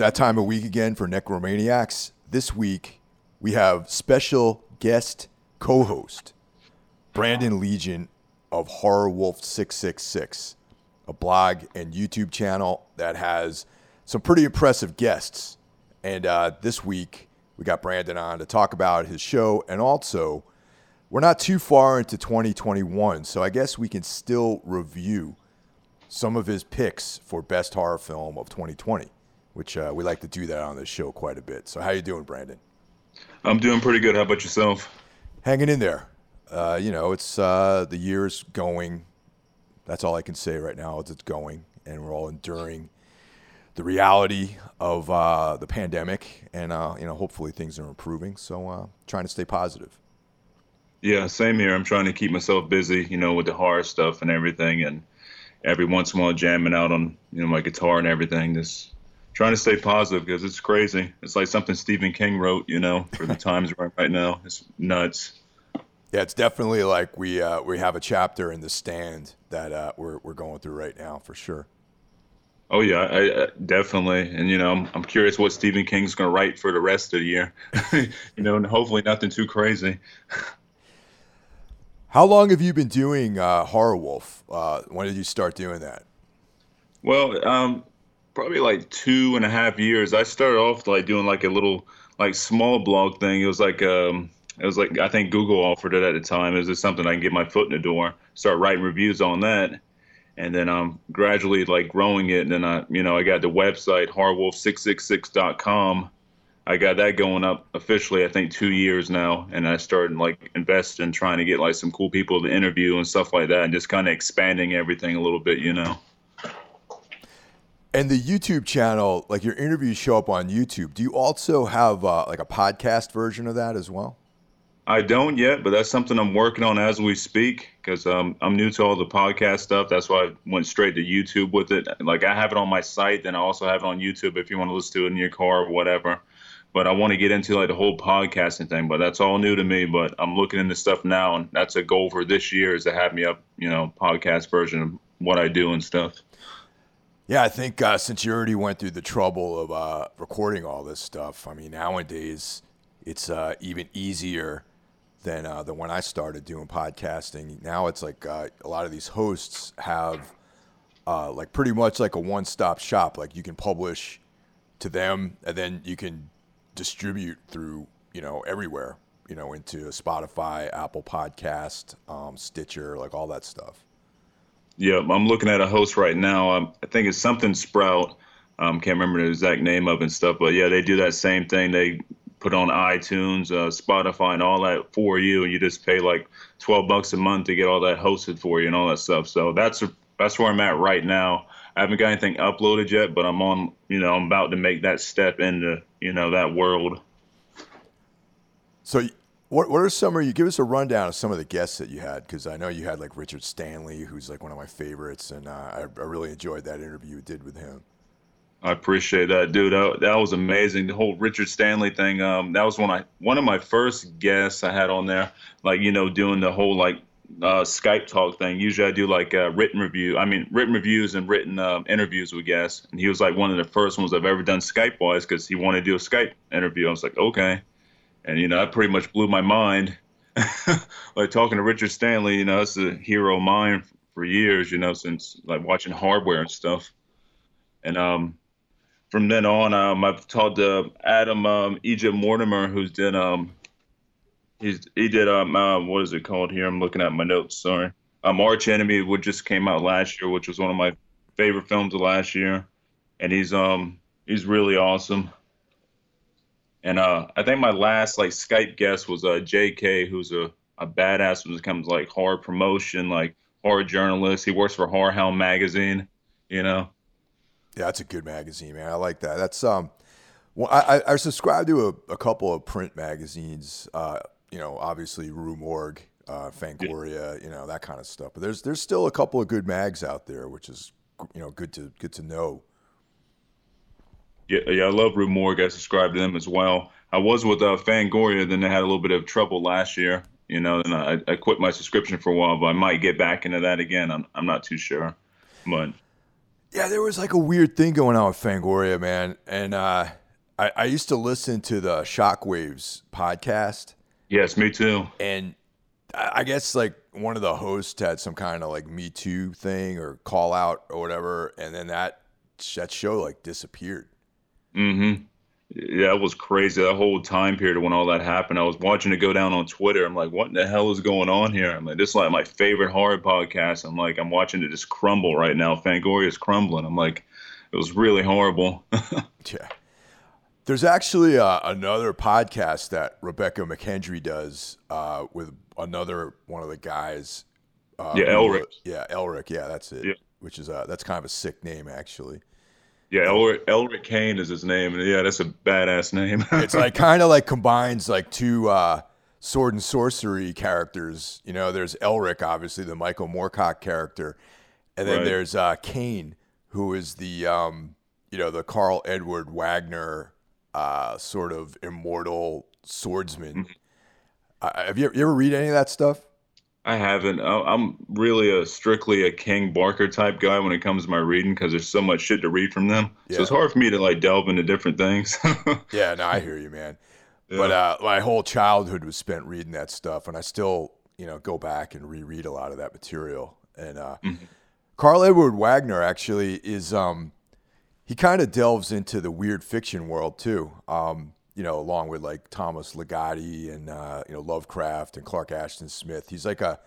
that time of week again for Necromaniacs. This week, we have special guest co host, Brandon Legion of Horror Wolf 666, a blog and YouTube channel that has some pretty impressive guests. And uh, this week, we got Brandon on to talk about his show. And also, we're not too far into 2021, so I guess we can still review some of his picks for best horror film of 2020, which uh, we like to do that on this show quite a bit. So how you doing, Brandon? I'm doing pretty good. How about yourself? Hanging in there. Uh, you know, it's uh, the year's going. That's all I can say right now. Is it's going, and we're all enduring the reality of uh, the pandemic, and uh, you know, hopefully things are improving. So, uh, trying to stay positive. Yeah, same here. I'm trying to keep myself busy, you know, with the horror stuff and everything, and every once in a while jamming out on you know my guitar and everything. Just trying to stay positive because it's crazy. It's like something Stephen King wrote, you know, for the times right right now. It's nuts. Yeah, it's definitely like we uh, we have a chapter in the stand that uh, we're we're going through right now for sure. Oh yeah, I, I, definitely. And you know, I'm, I'm curious what Stephen King's going to write for the rest of the year. you know, and hopefully nothing too crazy. How long have you been doing uh, Horror Wolf? Uh, when did you start doing that? Well, um, probably like two and a half years. I started off like doing like a little like small blog thing. It was like um, it was like I think Google offered it at the time. It was just something I can get my foot in the door, start writing reviews on that, and then I'm um, gradually like growing it. And then I, you know, I got the website horrorwolf666.com I got that going up officially, I think two years now, and I started like investing, trying to get like some cool people to interview and stuff like that, and just kind of expanding everything a little bit, you know. And the YouTube channel, like your interviews show up on YouTube. Do you also have uh, like a podcast version of that as well? I don't yet, but that's something I'm working on as we speak because um, I'm new to all the podcast stuff. That's why I went straight to YouTube with it. Like I have it on my site, then I also have it on YouTube if you want to listen to it in your car or whatever but I want to get into like the whole podcasting thing. But that's all new to me. But I'm looking into stuff now, and that's a goal for this year is to have me up, you know, podcast version of what I do and stuff. Yeah, I think uh, since you already went through the trouble of uh, recording all this stuff, I mean, nowadays it's uh, even easier than uh, than when I started doing podcasting. Now it's like uh, a lot of these hosts have uh, like pretty much like a one stop shop. Like you can publish to them, and then you can distribute through you know everywhere you know into Spotify, Apple Podcast, um, Stitcher, like all that stuff. Yeah, I'm looking at a host right now. Um, I think it's something Sprout. Um, can't remember the exact name of it and stuff, but yeah, they do that same thing. They put on iTunes, uh, Spotify, and all that for you, and you just pay like 12 bucks a month to get all that hosted for you and all that stuff. So that's that's where I'm at right now. I haven't got anything uploaded yet, but I'm on. You know, I'm about to make that step into you know that world. So, what what are some of you? Give us a rundown of some of the guests that you had, because I know you had like Richard Stanley, who's like one of my favorites, and uh, I, I really enjoyed that interview you did with him. I appreciate that, dude. That, was amazing. The whole Richard Stanley thing. Um, that was one I one of my first guests I had on there. Like you know, doing the whole like uh, Skype talk thing. Usually I do like uh, written review. I mean, written reviews and written uh, interviews with guests. And he was like one of the first ones I've ever done Skype wise because he wanted to do a Skype interview. I was like, okay. And, you know, that pretty much blew my mind. like talking to Richard Stanley, you know, that's a hero of mine for years, you know, since like watching hardware and stuff. And um, from then on, um, I've talked to Adam um, Egypt Mortimer, who's did um, He's he did um uh, what is it called here? I'm looking at my notes. Sorry, um, Arch Enemy, which just came out last year, which was one of my favorite films of last year, and he's um he's really awesome. And uh, I think my last like Skype guest was uh J.K., who's a a badass when it comes to, like horror promotion, like horror journalist. He works for Horror Hound magazine, you know. Yeah, that's a good magazine, man. I like that. That's um, well, I, I subscribe to a, a couple of print magazines. Uh, you know, obviously Rue Morgue, uh, Fangoria, yeah. you know, that kind of stuff. But there's there's still a couple of good mags out there, which is you know good to good to know. Yeah, yeah, I love Rue Morgue. I subscribe to them as well. I was with uh, Fangoria, then they had a little bit of trouble last year. You know, and I, I quit my subscription for a while, but I might get back into that again. I'm I'm not too sure, but Yeah, there was like a weird thing going on with Fangoria, man. And uh, I, I used to listen to the Shockwaves podcast. Yes, me too. And I guess like one of the hosts had some kind of like Me Too thing or call out or whatever, and then that that show like disappeared. Mm-hmm. Yeah, it was crazy. That whole time period when all that happened, I was watching it go down on Twitter. I'm like, what in the hell is going on here? I'm like, this is like my favorite horror podcast. I'm like, I'm watching it just crumble right now. Fangoria is crumbling. I'm like, it was really horrible. yeah. There's actually uh, another podcast that Rebecca McKendry does uh, with another one of the guys. Uh, yeah, Elric. Yeah, Elric. Yeah, that's it. Yeah. Which is uh, that's kind of a sick name, actually. Yeah, Elric, Elric Kane is his name. Yeah, that's a badass name. it's like kind of like combines like two uh, sword and sorcery characters. You know, there's Elric, obviously the Michael Moorcock character, and then right. there's uh, Kane, who is the um, you know the Karl Edward Wagner uh, sort of immortal swordsman. Mm-hmm. Uh, have you, you ever read any of that stuff? I haven't. I'm really a strictly a King Barker type guy when it comes to my reading because there's so much shit to read from them. Yeah. So it's hard for me to like delve into different things. yeah, no, I hear you, man. Yeah. But uh, my whole childhood was spent reading that stuff, and I still, you know, go back and reread a lot of that material. And uh, mm-hmm. Karl Edward Wagner actually is, um, he kind of delves into the weird fiction world too. Um, you know, along with like Thomas Ligotti and uh, you know Lovecraft and Clark Ashton Smith. He's like a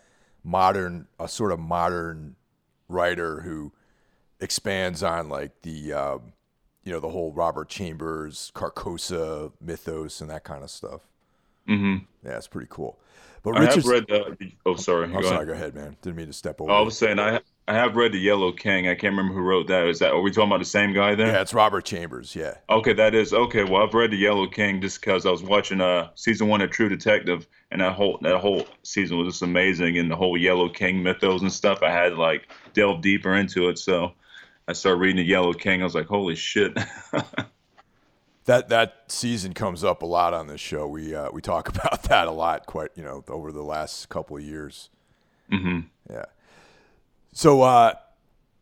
modern, a sort of modern writer who expands on like the um, you know the whole Robert Chambers, Carcosa mythos and that kind of stuff. Mm-hmm. Yeah, it's pretty cool. But I have read the. Oh, sorry. I'm go sorry. Ahead. Go ahead, man. Didn't mean to step over. I was saying I I have read the Yellow King. I can't remember who wrote that. Is that are we talking about the same guy there? Yeah, it's Robert Chambers. Yeah. Okay, that is okay. Well, I've read the Yellow King just because I was watching uh season one of True Detective, and that whole that whole season was just amazing, and the whole Yellow King mythos and stuff. I had like delved deeper into it, so I started reading the Yellow King. I was like, holy shit. that that season comes up a lot on this show. We uh, we talk about that a lot, quite you know, over the last couple of years. Mm-hmm. Yeah. So, uh,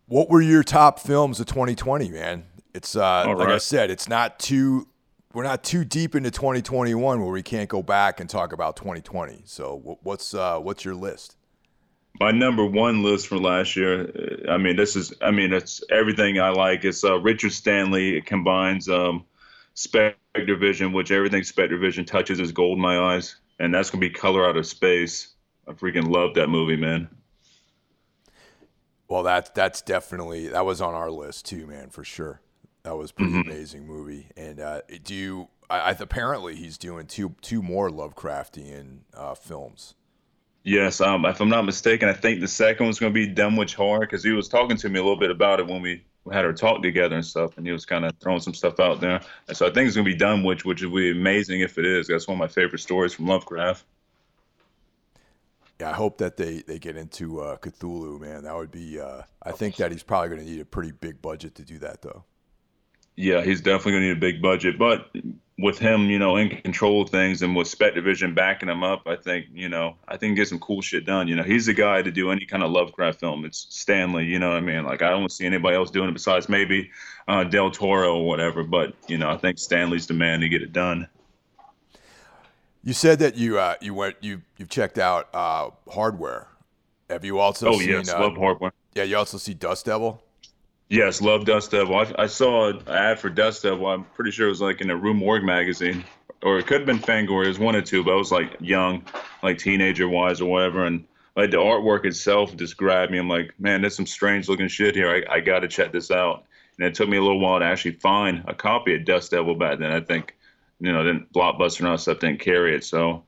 what were your top films of 2020, man? It's uh, like. I said, it's not too we're not too deep into 2021 where we can't go back and talk about 2020. So what's uh, what's your list? My number one list for last year. I mean, this is I mean, it's everything I like. It's uh, Richard Stanley. It combines um, Spectre Vision, which everything Spectre Vision touches is gold in my eyes, and that's gonna be Color Out of Space. I freaking love that movie, man. Well, that that's definitely that was on our list too, man, for sure. That was pretty mm-hmm. amazing movie. And uh, do you? I, I, apparently he's doing two two more Lovecraftian uh, films. Yes, um, if I'm not mistaken, I think the second one's going to be Dunwich Horror because he was talking to me a little bit about it when we had our talk together and stuff, and he was kind of throwing some stuff out there. And so I think it's going to be Dunwich, which would be amazing if it is. That's one of my favorite stories from Lovecraft yeah, I hope that they, they get into uh, Cthulhu, man. That would be. Uh, I think that he's probably going to need a pretty big budget to do that, though. Yeah, he's definitely going to need a big budget, but with him, you know, in control of things and with Spectre Vision backing him up, I think, you know, I think get some cool shit done. You know, he's the guy to do any kind of Lovecraft film. It's Stanley, you know what I mean? Like, I don't see anybody else doing it besides maybe uh, Del Toro or whatever, but, you know, I think Stanley's the man to get it done. You said that you uh, you went you you've checked out uh, hardware. Have you also? Oh seen, yes, uh, love hardware. Yeah, you also see Dust Devil. Yes, love Dust Devil. I, I, saw an ad for Dust Devil. I'm pretty sure it was like in a Rue Morgue magazine, or it could have been Fangoria. It was one or two, but I was like young, like teenager wise or whatever, and like the artwork itself just grabbed me. I'm like, man, there's some strange looking shit here. I, I got to check this out. And it took me a little while to actually find a copy of Dust Devil back then. I think you know, then Blockbuster and all that stuff didn't carry it. So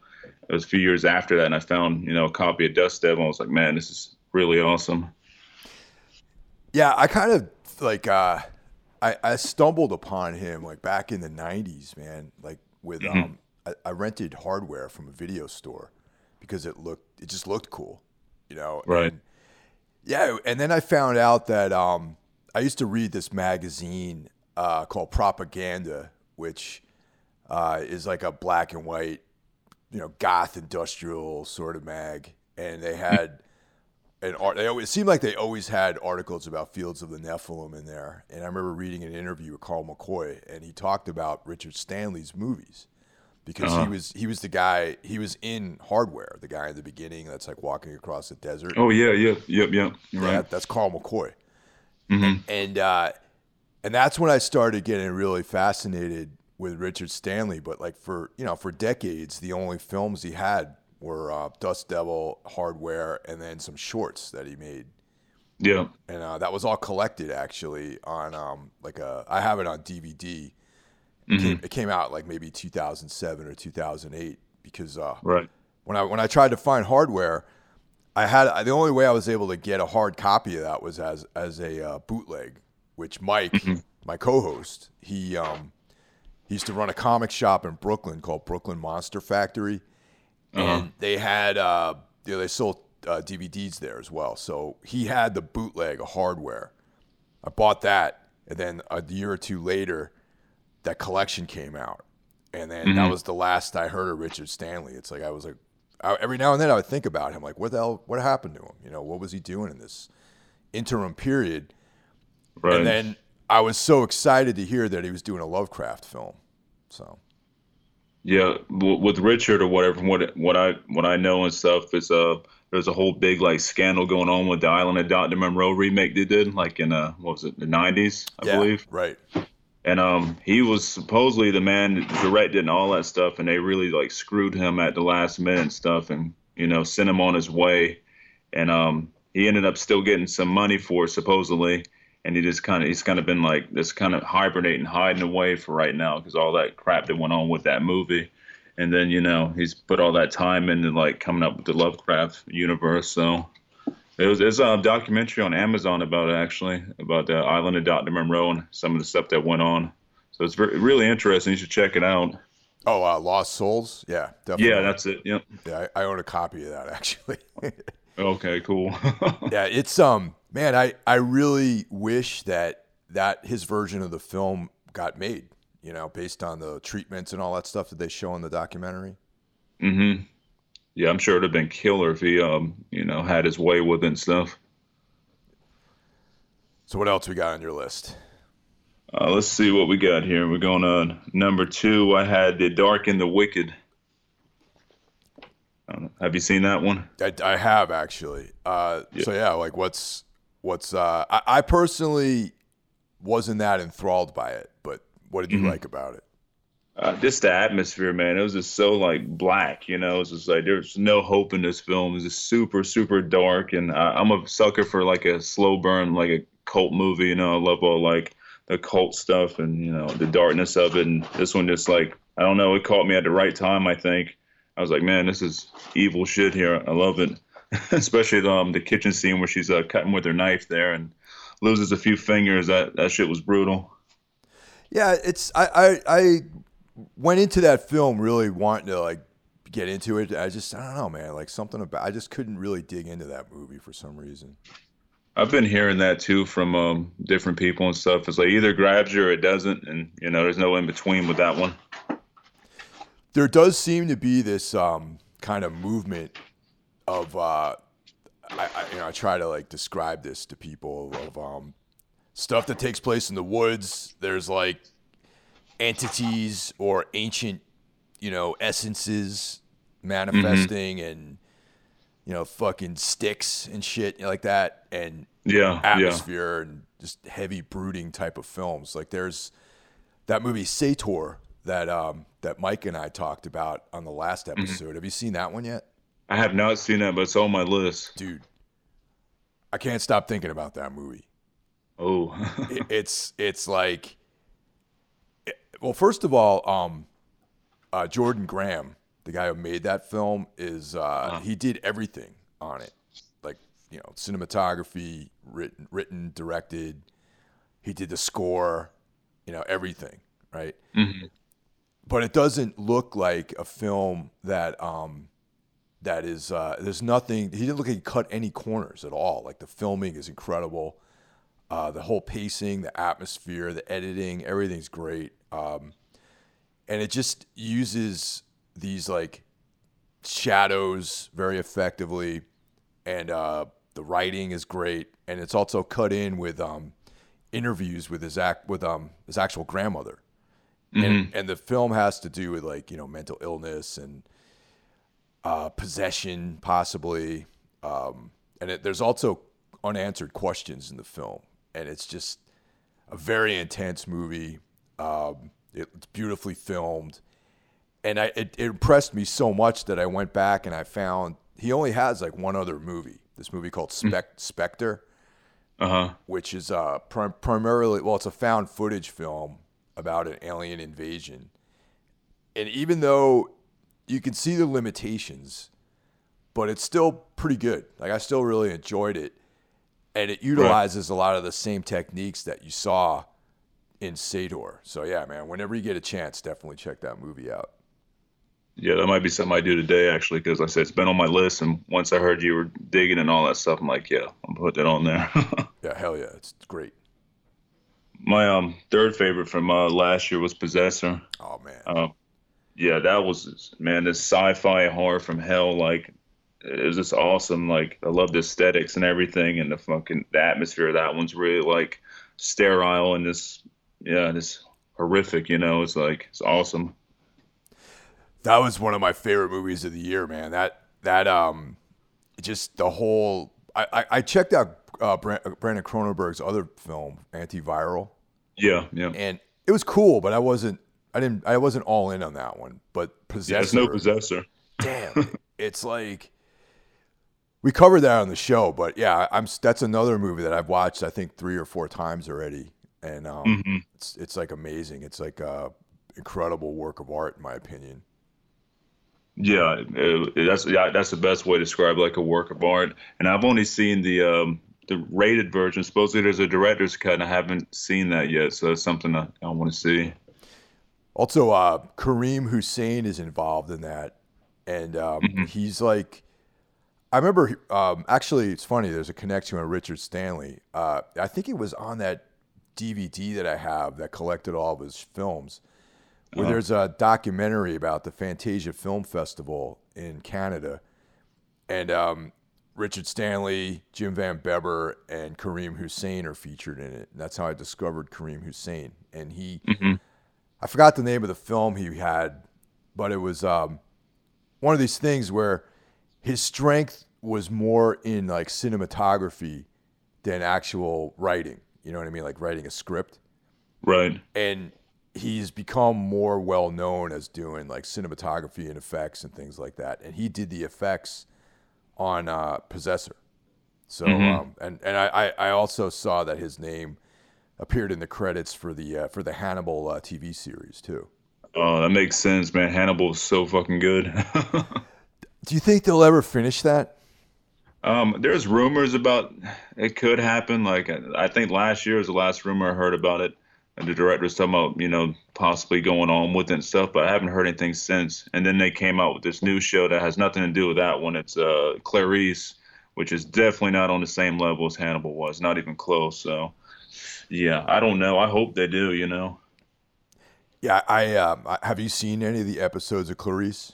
it was a few years after that, and I found, you know, a copy of Dust Devil. I was like, man, this is really awesome. Yeah, I kind of like, uh, I, I stumbled upon him like back in the 90s, man. Like with, mm-hmm. um, I, I rented hardware from a video store because it looked, it just looked cool, you know? Right. And, yeah. And then I found out that, um, I used to read this magazine uh, called Propaganda, which uh, is like a black and white, you know, goth industrial sort of mag, and they had an art. They always, it seemed like they always had articles about Fields of the Nephilim in there. And I remember reading an interview with Carl McCoy, and he talked about Richard Stanley's movies because Uh-huh. he was he was the guy he was in Hardware, the guy in the beginning that's like walking across the desert. Oh yeah, yeah, yep, yep. Yeah, right. that's Carl McCoy. hmm and uh, and that's when I started getting really fascinated with Richard Stanley. But like for you know for decades, the only films he had were uh, Dust Devil, Hardware, and then some shorts that he made. Yeah. And uh, that was all collected actually on um, like a I have it on DVD. It, hmm came, it came out like maybe 2007 or 2008 because uh, Right. when I when I tried to find hardware, I had the only way I was able to get a hard copy of that was as as a uh, bootleg, which Mike, my co-host, he um he used to run a comic shop in Brooklyn called Brooklyn Monster Factory, and they had uh you know, they sold uh, DVDs there as well. So he had the bootleg of hardware. I bought that, and then a year or two later, that collection came out, and then that was the last I heard of Richard Stanley. It's like I was like, I, every now and then I would think about him, like, what the hell, what happened to him? You know, what was he doing in this interim period? Right. And then I was so excited to hear that he was doing a Lovecraft film. So Yeah, with Richard or whatever, what what I what I know and stuff is uh there's a whole big like scandal going on with the Island of Dr. Moreau remake they did like in uh what was it the 90s I yeah, believe, right. and um he was supposedly the man that directed and all that stuff, and they really like screwed him at the last minute and stuff, and you know sent him on his way, and um he ended up still getting some money for it supposedly. And he just kind of he's kind of been like just kind of hibernating, hiding away for right now because all that crap that went on with that movie and then you know he's put all that time into like coming up with the Lovecraft universe. So it was there's a documentary on Amazon about it actually about the island of Dr. Moreau and some of the stuff that went on. So it's very, really interesting. You should check it out. Oh, uh, Lost Souls. Yeah, definitely. Yeah, that's it. Yep. yeah. I, I own a copy of that actually. Okay, cool. yeah, it's um, man, I I really wish that that his version of the film got made. You know, based on the treatments and all that stuff that they show in the documentary. hmm Yeah, I'm sure it'd have been killer if he um you know had his way with it and stuff. So what else we got on your list? Uh, let's see what we got here. We're going on number two. I had The Dark and the Wicked. I don't know. Have you seen that one? I, I have actually. Uh, So yeah, like what's what's uh, I, I personally wasn't that enthralled by it, but what did you Mm-hmm. like about it? Uh, just the atmosphere, man. It was just so like black, you know. It was just like there's no hope in this film. It's just super, super dark, and I, I'm a sucker for like a slow burn, like a cult movie. You know, I love all like the cult stuff and you know the darkness of it. And this one just like I don't know, it caught me at the right time. I think I was like, man, this is evil shit here. I love it, especially the, um, the kitchen scene where she's uh, cutting with her knife there and loses a few fingers. That that shit was brutal. Yeah, it's I, I I went into that film really wanting to like get into it. I just I don't know, man. Like something about I just couldn't really dig into that movie for some reason. I've been hearing that too from um, different people and stuff. It's like either grabs you or it doesn't, and you know, there's no in between with that one. There does seem to be this um, kind of movement of uh, I, I you know I try to like describe this to people of um, stuff that takes place in the woods. There's like entities or ancient you know essences manifesting and you know fucking sticks and shit like that and Yeah, yeah, atmosphere and just heavy brooding type of films. Like there's that movie Sator that um that Mike and I talked about on the last Mm-hmm. episode. Have you seen that one yet? I have not seen that, but it's on my list. Dude, I can't stop thinking about that movie. Oh, It- it's it's like it- well, first of all, um uh, Jordan Graham, the guy who made that film, is uh, he did everything on it, like you know, cinematography, written, written, directed. He did the score, you know, everything, right? Mhm. But it doesn't look like a film that um, that is. Uh, there's nothing. He didn't look like he cut any corners at all. Like the filming is incredible. Uh, the whole pacing, the atmosphere, the editing, everything's great. Um, and it just uses these like shadows very effectively and uh, the writing is great, and it's also cut in with um, interviews with his act with um his actual grandmother, Mm-hmm. and and the film has to do with like you know mental illness and uh, possession possibly, um, and it, there's also unanswered questions in the film, and it's just a very intense movie. Um, it, it's beautifully filmed, and I, it, it impressed me so much that I went back and I found he only has like one other movie. This movie called Spec- Spectre, Uh huh. which is uh, prim- primarily well, it's a found footage film about an alien invasion, and even though you can see the limitations, but it's still pretty good. Like I still really enjoyed it, and it utilizes a lot of the same techniques that you saw in Sator. So yeah, man, whenever you get a chance, definitely check that movie out. Yeah, that might be something I do today actually, because like I said it's been on my list, and once I heard you were digging and all that stuff, I'm like, yeah, I'm put that on there. Yeah, hell yeah, it's great. My um third favorite from uh, last year was Possessor. Oh man, Um, yeah, that was man, this sci-fi horror from hell. Like, it was just awesome. Like, I love the aesthetics and everything, and the fucking the atmosphere. of That one's really like sterile and this, yeah, this horrific. You know, it's like it's awesome. that was one of my favorite movies of the year, man. That that um, just the whole. I I, I checked out uh, Brandon Cronenberg's other film, Antiviral, Yeah, yeah. and it was cool, but I wasn't. I didn't. I wasn't all in on that one. But Possessor, Yeah, no possessor. damn, it's like we covered that on the show. But yeah, I'm. That's another movie that I've watched. I think three or four times already, and um, Mm-hmm. it's it's like amazing. It's like a incredible work of art, in my opinion. Yeah, it, it- that's yeah, that's the best way to describe like a work of art. And I've only seen the um the rated version. Supposedly there's a director's cut, and I haven't seen that yet. So it's something I, I want to see. Also, uh, Karim Hussain is involved in that, and um, he's like, I remember. Um, actually, it's funny. There's a connection with Richard Stanley. Uh, I think it was on that DVD that I have that collected all of his films. Where there's a documentary about the Fantasia Film Festival in Canada, and um, Richard Stanley, Jim VanBebber, and Karim Hussain are featured in it. And that's how I discovered Karim Hussain. And he, I forgot the name of the film he had, but it was um, one of these things where his strength was more in like cinematography than actual writing. You know what I mean? Like writing a script. Right. And he's become more well known as doing like cinematography and effects and things like that. And he did the effects on uh, Possessor. So um, and and I, I I also saw that his name appeared in the credits for the uh, for the Hannibal uh, TV series too. Oh, that makes sense, man. Hannibal is so fucking good. Do you think they'll ever finish that? Um, there's rumors about it could happen. Like I think last year was the last rumor I heard about it. And the director was talking about, you know, possibly going on with it and stuff, but I haven't heard anything since. And then they came out with this new show that has nothing to do with that one. It's uh, Clarice, which is definitely not on the same level as Hannibal was, not even close. So, yeah, I don't know. I hope they do. You know. Yeah, I um, I- have you seen any of the episodes of Clarice?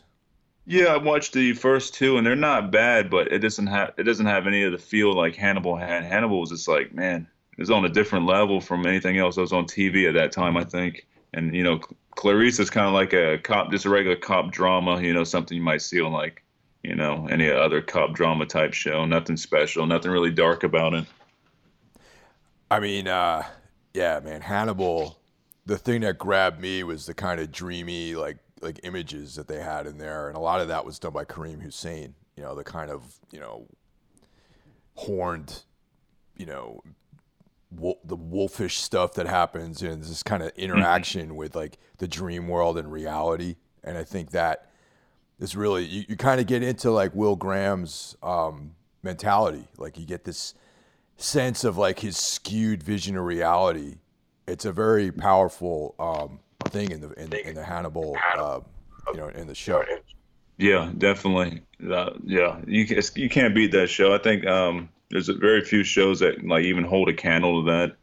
Yeah, I watched the first two, and they're not bad, but it doesn't have it doesn't have any of the feel like Hannibal had. Hannibal was just like, man, was on a different level from anything else that was on TV at that time, I think. And you know, Clarice is kind of like a cop, just a regular cop drama. You know, something you might see on like, you know, any other cop drama type show. Nothing special, nothing really dark about it. I mean, uh, yeah, man, Hannibal. The thing that grabbed me was the kind of dreamy, like like images that they had in there, and a lot of that was done by Karim Hussain. You know, the kind of you know horned, you know, the wolfish stuff that happens, and this kind of interaction with like the dream world and reality. And I think that is really you, you kind of get into like Will Graham's um, mentality. Like you get this sense of like his skewed vision of reality. It's a very powerful um, thing in the in, in the Hannibal, uh, you know, in the show. Yeah, definitely. Uh, yeah, you can, you can't beat that show. I think um, there's a very few shows that like even hold a candle to that.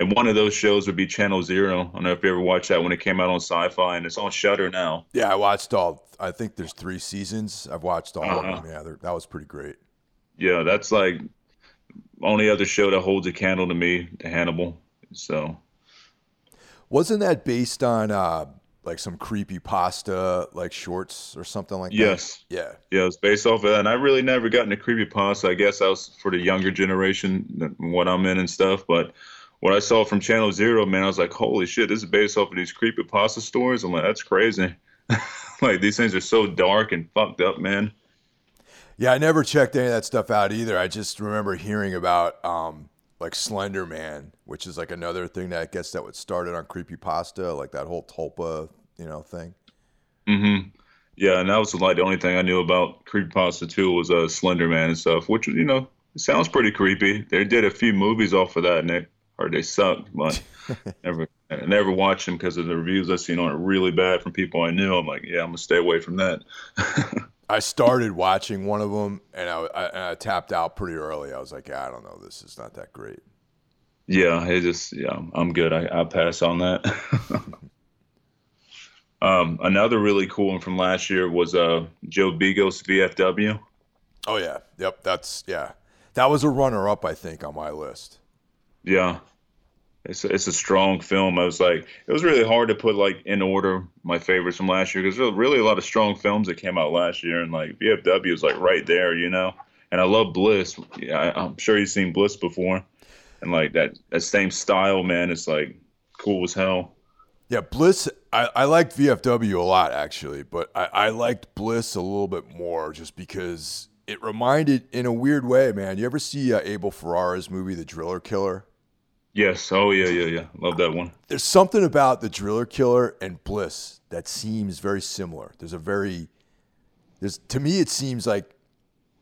And one of those shows would be Channel Zero. I don't know if you ever watched that when it came out on Sci-Fi, and it's on Shudder now. Yeah, I watched all. I think there's three seasons. I've watched all Uh-huh. of them. Yeah, that was pretty great. Yeah, that's like only other show that holds a candle to me to Hannibal. So, wasn't that based on uh, like some creepy pasta like shorts or something like yes. that? Yes. Yeah. Yeah, it was based off of that. And I really never got into creepy pasta. I guess that was for the younger generation, what I'm in and stuff. But what I saw from Channel Zero, man, I was like, holy shit, this is based off of these creepy pasta stories. I'm like, that's crazy. like these things are so dark and fucked up, man. Yeah, I never checked any of that stuff out either. I just remember hearing about um, like Slender Man, which is like another thing that I guess that would started on creepy pasta, like that whole Tulpa, you know, thing. Mm-hmm. Yeah, and that was like the only thing I knew about creepy pasta too was uh, Slender Man and stuff, which you know sounds pretty creepy. They did a few movies off of that, and they or they sucked, but never I never watched them because of the reviews I seen on it really bad from people I knew. I'm like, yeah, I'm gonna stay away from that. I started watching one of them and I, I, and I tapped out pretty early. I was like, yeah, I don't know, this is not that great. Yeah, it just yeah, I'm good. I I pass on that. um, another really cool one from last year was uh Joe Begos VFW. Oh yeah, yep, that's yeah, that was a runner up I think on my list. Yeah, it's a, it's a strong film. I was like, it was really hard to put like in order my favorites from last year because there's really a lot of strong films that came out last year, and like VFW is like right there, you know. And I love Bliss. Yeah, I, I'm sure you've seen Bliss before, and like that that same style, man. It's like cool as hell. Yeah, Bliss. I, I liked VFW a lot actually, but I, I liked Bliss a little bit more just because it reminded, in a weird way, man. You ever see uh, Abel Ferrara's movie, The Driller Killer? Yes. Oh yeah, yeah, yeah. Love that one. There's something about the Driller Killer and Bliss that seems very similar. There's a very there's to me it seems like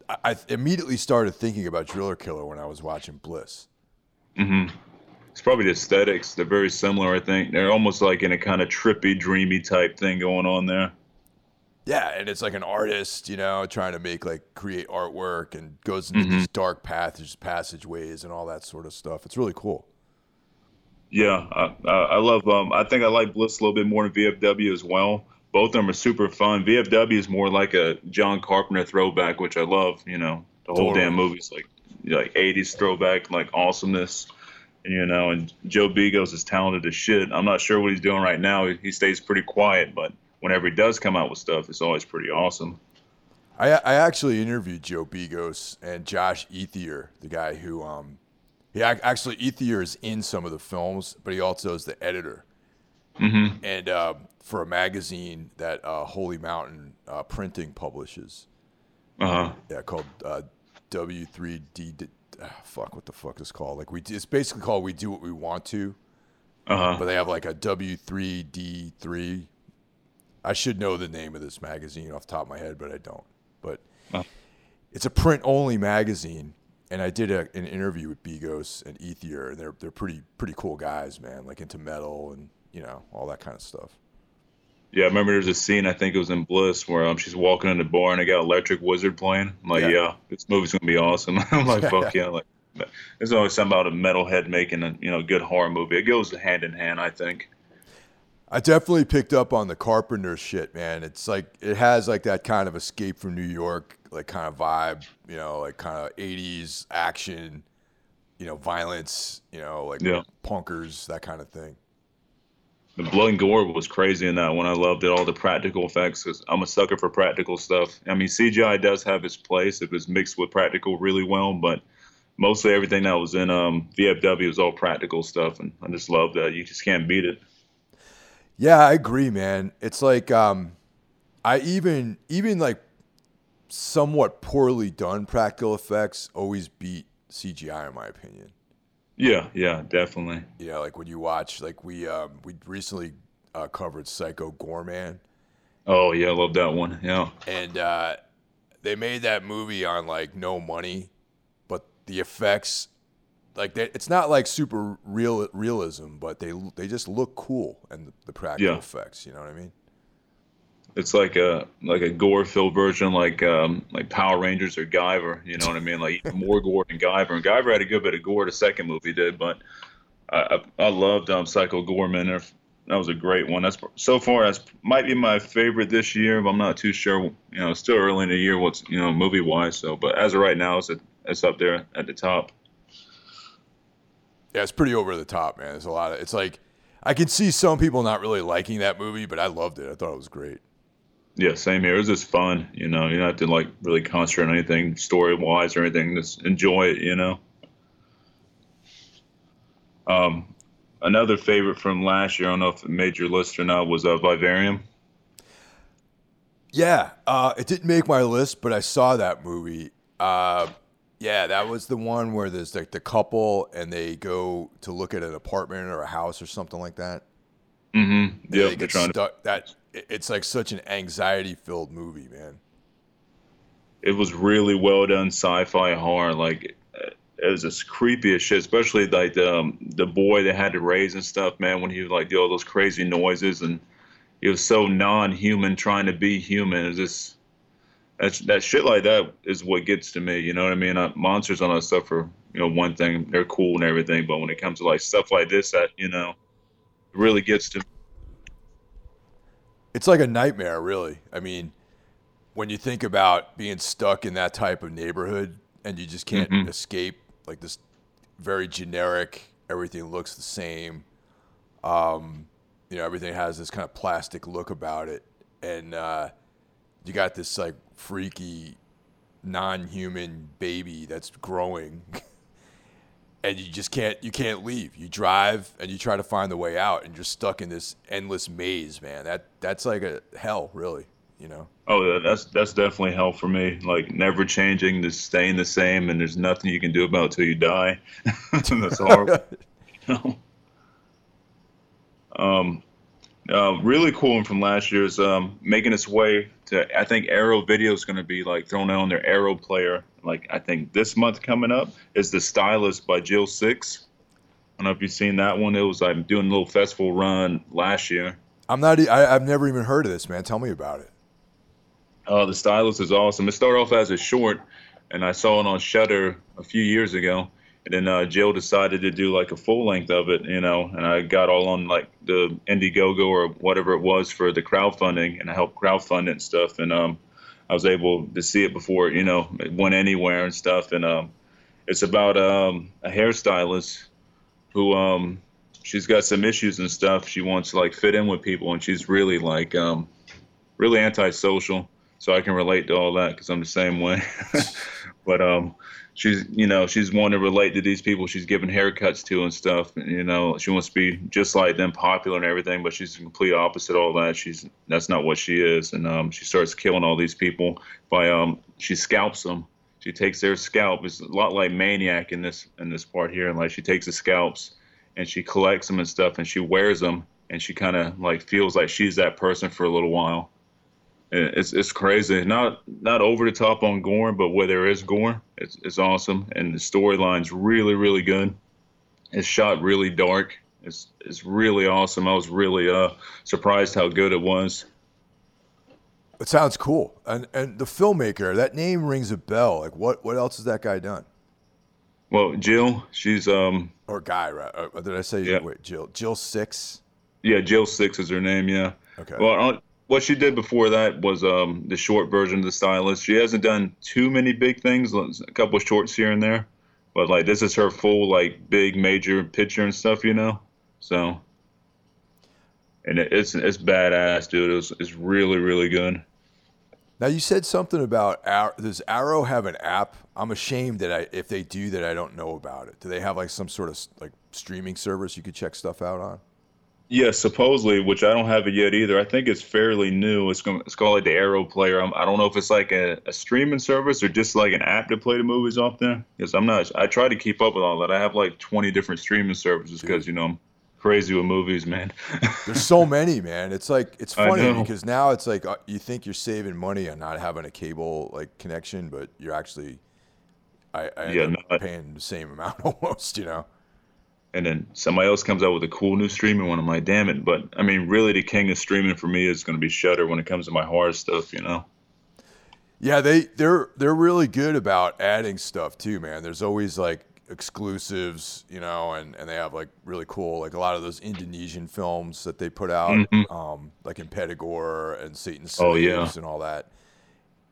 I, I immediately started thinking about Driller Killer when I was watching Bliss. Mm-hmm. It's probably the aesthetics. They're very similar, I think. They're almost like in a kind of trippy, dreamy type thing going on there. Yeah, and it's like an artist, you know, trying to make like create artwork and goes into Mm-hmm. these dark paths, passageways, and all that sort of stuff. It's really cool. Yeah, I, I I love. Um, I think I like Bliss a little bit more than VFW as well. Both of them are super fun. VFW is more like a John Carpenter throwback, which I love. You know, the whole Totally. damn movie's like like '80s throwback, like awesomeness. You know, and Joe Begos is talented as shit. I'm not sure what he's doing right now. He, he stays pretty quiet, but whenever he does come out with stuff, it's always pretty awesome. I, I actually interviewed Joe Begos and Josh Ethier, the guy who um he actually Ethier is in some of the films, but he also is the editor. Mm-hmm. And uh, for a magazine that uh, Holy Mountain uh, Printing publishes, Uh huh. yeah, called uh, W3D. Ah, fuck, what the fuck is called? Like we, it's basically called "We Do What We Want to," Uh huh. but they have like a W3D3. I should know the name of this magazine off the top of my head, but I don't. But Oh. it's a print only magazine, and I did a, an interview with Begos and Ethier, and they're they're pretty pretty cool guys, man. Like into metal and you know all that kind of stuff. Yeah, I remember there's a scene I think it was in Bliss where um she's walking in the bar and they got Electric Wizard playing. I'm like, Yeah. yeah, this movie's gonna be awesome. I'm like, fuck yeah, like there's always something about a metalhead making a you know good horror movie. It goes hand in hand, I think. I definitely picked up on the Carpenter shit, man. It's like it has like that kind of escape from New York, like kind of vibe, you know, like kind of '80s action, you know, violence, you know, like Yeah. punkers, that kind of thing. The blood and gore was crazy in that one. I loved it, all the practical effects. Cause I'm a sucker for practical stuff. I mean, CGI does have its place if it's mixed with practical really well, but mostly everything that was in um, VFW was all practical stuff, and I just love that. You just can't beat it. Yeah, I agree, man. It's like um, I even even like somewhat poorly done practical effects always beat CGI in my opinion. Yeah, yeah, definitely. Yeah, like when you watch, like we um, we recently uh, covered Psycho Goreman. Oh yeah, I love that one. Yeah. and uh, they made that movie on like no money, but the effects, like they, it's not like super real realism, but they they just look cool and the, the practical Yeah. effects. You know what I mean? It's like a like a gore filled version, like um like Power Rangers or Guyver. You know what I mean? Like even more gore than Guyver. And Guyver had a good bit of gore. The second movie did, but I I, loved um Psycho Goreman. That was a great one. That's so far that's might be my favorite this year, but I'm not too sure. You know, it's still early in the year. What's you know movie wise. So, but as of right now, it's a, it's up there at the top. Yeah, it's pretty over the top, man. There's a lot of. It's like I can see some people not really liking that movie, but I loved it. I thought it was great. Yeah, same here. It was just fun, you know. You don't have to like really concentrate on anything story wise or anything. Just enjoy it, you know. Um, another favorite from last year, I don't know if it made your list or not, was uh, Vivarium. Yeah, uh, it didn't make my list, but I saw that movie. Uh, yeah, that was the one where there's like the couple and they go to look at an apartment or a house or something like that. Mm-hmm. Yeah, they get stuck. To... That it's like such an anxiety-filled movie, man. It was really well done, sci-fi horror. Like it was just creepy as shit. Especially like the um, the boy that had to raise and stuff, man. When he would like do all those crazy noises and he was so non-human trying to be human. It's just that's that shit like that is what gets to me. You know what I mean? Uh, monsters on that stuff are you know one thing. They're cool and everything, but when it comes to like stuff like this, that you know really gets to. me. It's like a nightmare, really. I mean, when you think about being stuck in that type of neighborhood and you just can't mm-hmm. escape, like this very generic, everything looks the same. Um, you know, everything has this kind of plastic look about it, and uh, you got this like freaky, non-human baby that's growing, and you just can't you can't leave. You drive and you try to find the way out, and you're stuck in this endless maze, man. That that's like a hell, really. You know. Oh, that's that's definitely hell for me. Like never changing, just staying the same, and there's nothing you can do about it till you die. that's horrible. Um, uh, really cool one from last year is um, making its way to. I think Arrow Video is going to be like thrown out on their Arrow player. Like I think this month coming up is the Stylist by Jill Sixx. I don't know if you've seen that one. It was I'm like, doing a little festival run last year. I'm not. I, I've never even heard of this, man. Tell me about it. Uh, the Stylist is awesome. It started off as a short, and I saw it on Shudder a few years ago and then uh, Jill decided to do like a full length of it, you know, and I got all on like the Indiegogo or whatever it was for the crowdfunding, and I helped crowdfund it and stuff, and um, I was able to see it before, you know, it went anywhere and stuff, and um, it's about um, a hairstylist who um, she's got some issues and stuff. She wants to like fit in with people, and she's really like um, really antisocial. So I can relate to all that because I'm the same way. but um, she's you know she's wanting to relate to these people she's giving haircuts to and stuff you know she wants to be just like them popular and everything but she's the complete opposite of all that. She's that's not what she is and um, she starts killing all these people by um she scalps them she takes their scalp it's a lot like maniac in this in this part here and like she takes the scalps and she collects them and stuff and she wears them and she kind of like feels like she's that person for a little while it's it's crazy. Not not over the top on gore, but where there is gore, it's it's awesome, and the storyline's really really good. It's shot really dark. It's it's really awesome. I was really uh surprised how good it was. It sounds cool, and and the filmmaker that name rings a bell. Like what what else has that guy done? Well, Jill, she's um or guy, right? Uh, did I say yeah. wait Jill? Jill Sixx. Yeah, Jill Sixx is her name. Yeah. Okay. Well, what she did before that was um, the short version of the stylist. She hasn't done too many big things, a couple shorts here and there, but like this is her full like big major picture and stuff, you know. So, and it, it's it's badass, dude. It's it's really really good. Now you said something about does Arrow have an app? I'm ashamed that I if they do that I don't know about it. Do they have like some sort of like streaming service you could check stuff out on? Yeah, supposedly, which I don't have it yet either. I think it's fairly new. It's, going, it's called like the Arrow Player. I'm, I do not know if it's like a, a, streaming service or just like an app to play the movies off there. Because I'm not. I try to keep up with all that. I have like 20 different streaming services because you know I'm crazy with movies, man. There's so many, man. It's like it's funny because now it's like uh, you think you're saving money on not having a cable like connection, but you're actually I, I yeah, no, paying the same amount almost. You know and then somebody else comes out with a cool new streaming one. I'm like, damn it! But I mean, really, the king of streaming for me is going to be Shudder when it comes to my horror stuff, you know. Yeah, they they're they're really good about adding stuff too, man. There's always like exclusives, you know, and, and they have like really cool like a lot of those Indonesian films that they put out, mm-hmm. um, like Impetigore and Satan's Slaves oh, yeah. and all that.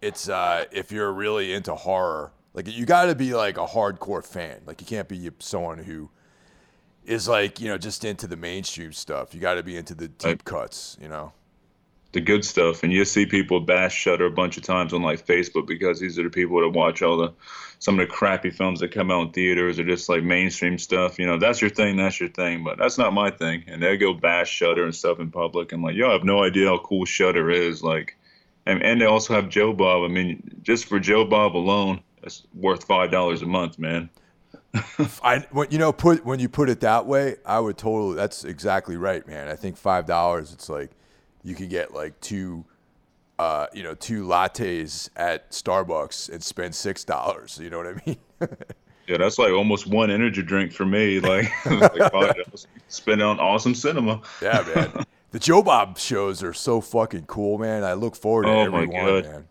It's uh, if you're really into horror, like you got to be like a hardcore fan. Like you can't be someone who is like you know just into the mainstream stuff. You got to be into the deep right. cuts, you know. The good stuff, and you see people bash Shudder a bunch of times on like Facebook because these are the people that watch all the some of the crappy films that come out in theaters or just like mainstream stuff. You know, that's your thing, that's your thing, but that's not my thing. And they go bash Shudder and stuff in public. I'm like, yo, I have no idea how cool Shudder is. Like, and, and they also have Joe Bob. I mean, just for Joe Bob alone, it's worth five dollars a month, man. I when you know put when you put it that way, I would totally. That's exactly right, man. I think five dollars. It's like you could get like two, uh, you know, two lattes at Starbucks and spend six dollars. You know what I mean? yeah, that's like almost one energy drink for me. Like, like spend on awesome cinema. yeah, man. The Joe Bob shows are so fucking cool, man. I look forward to oh every one, man.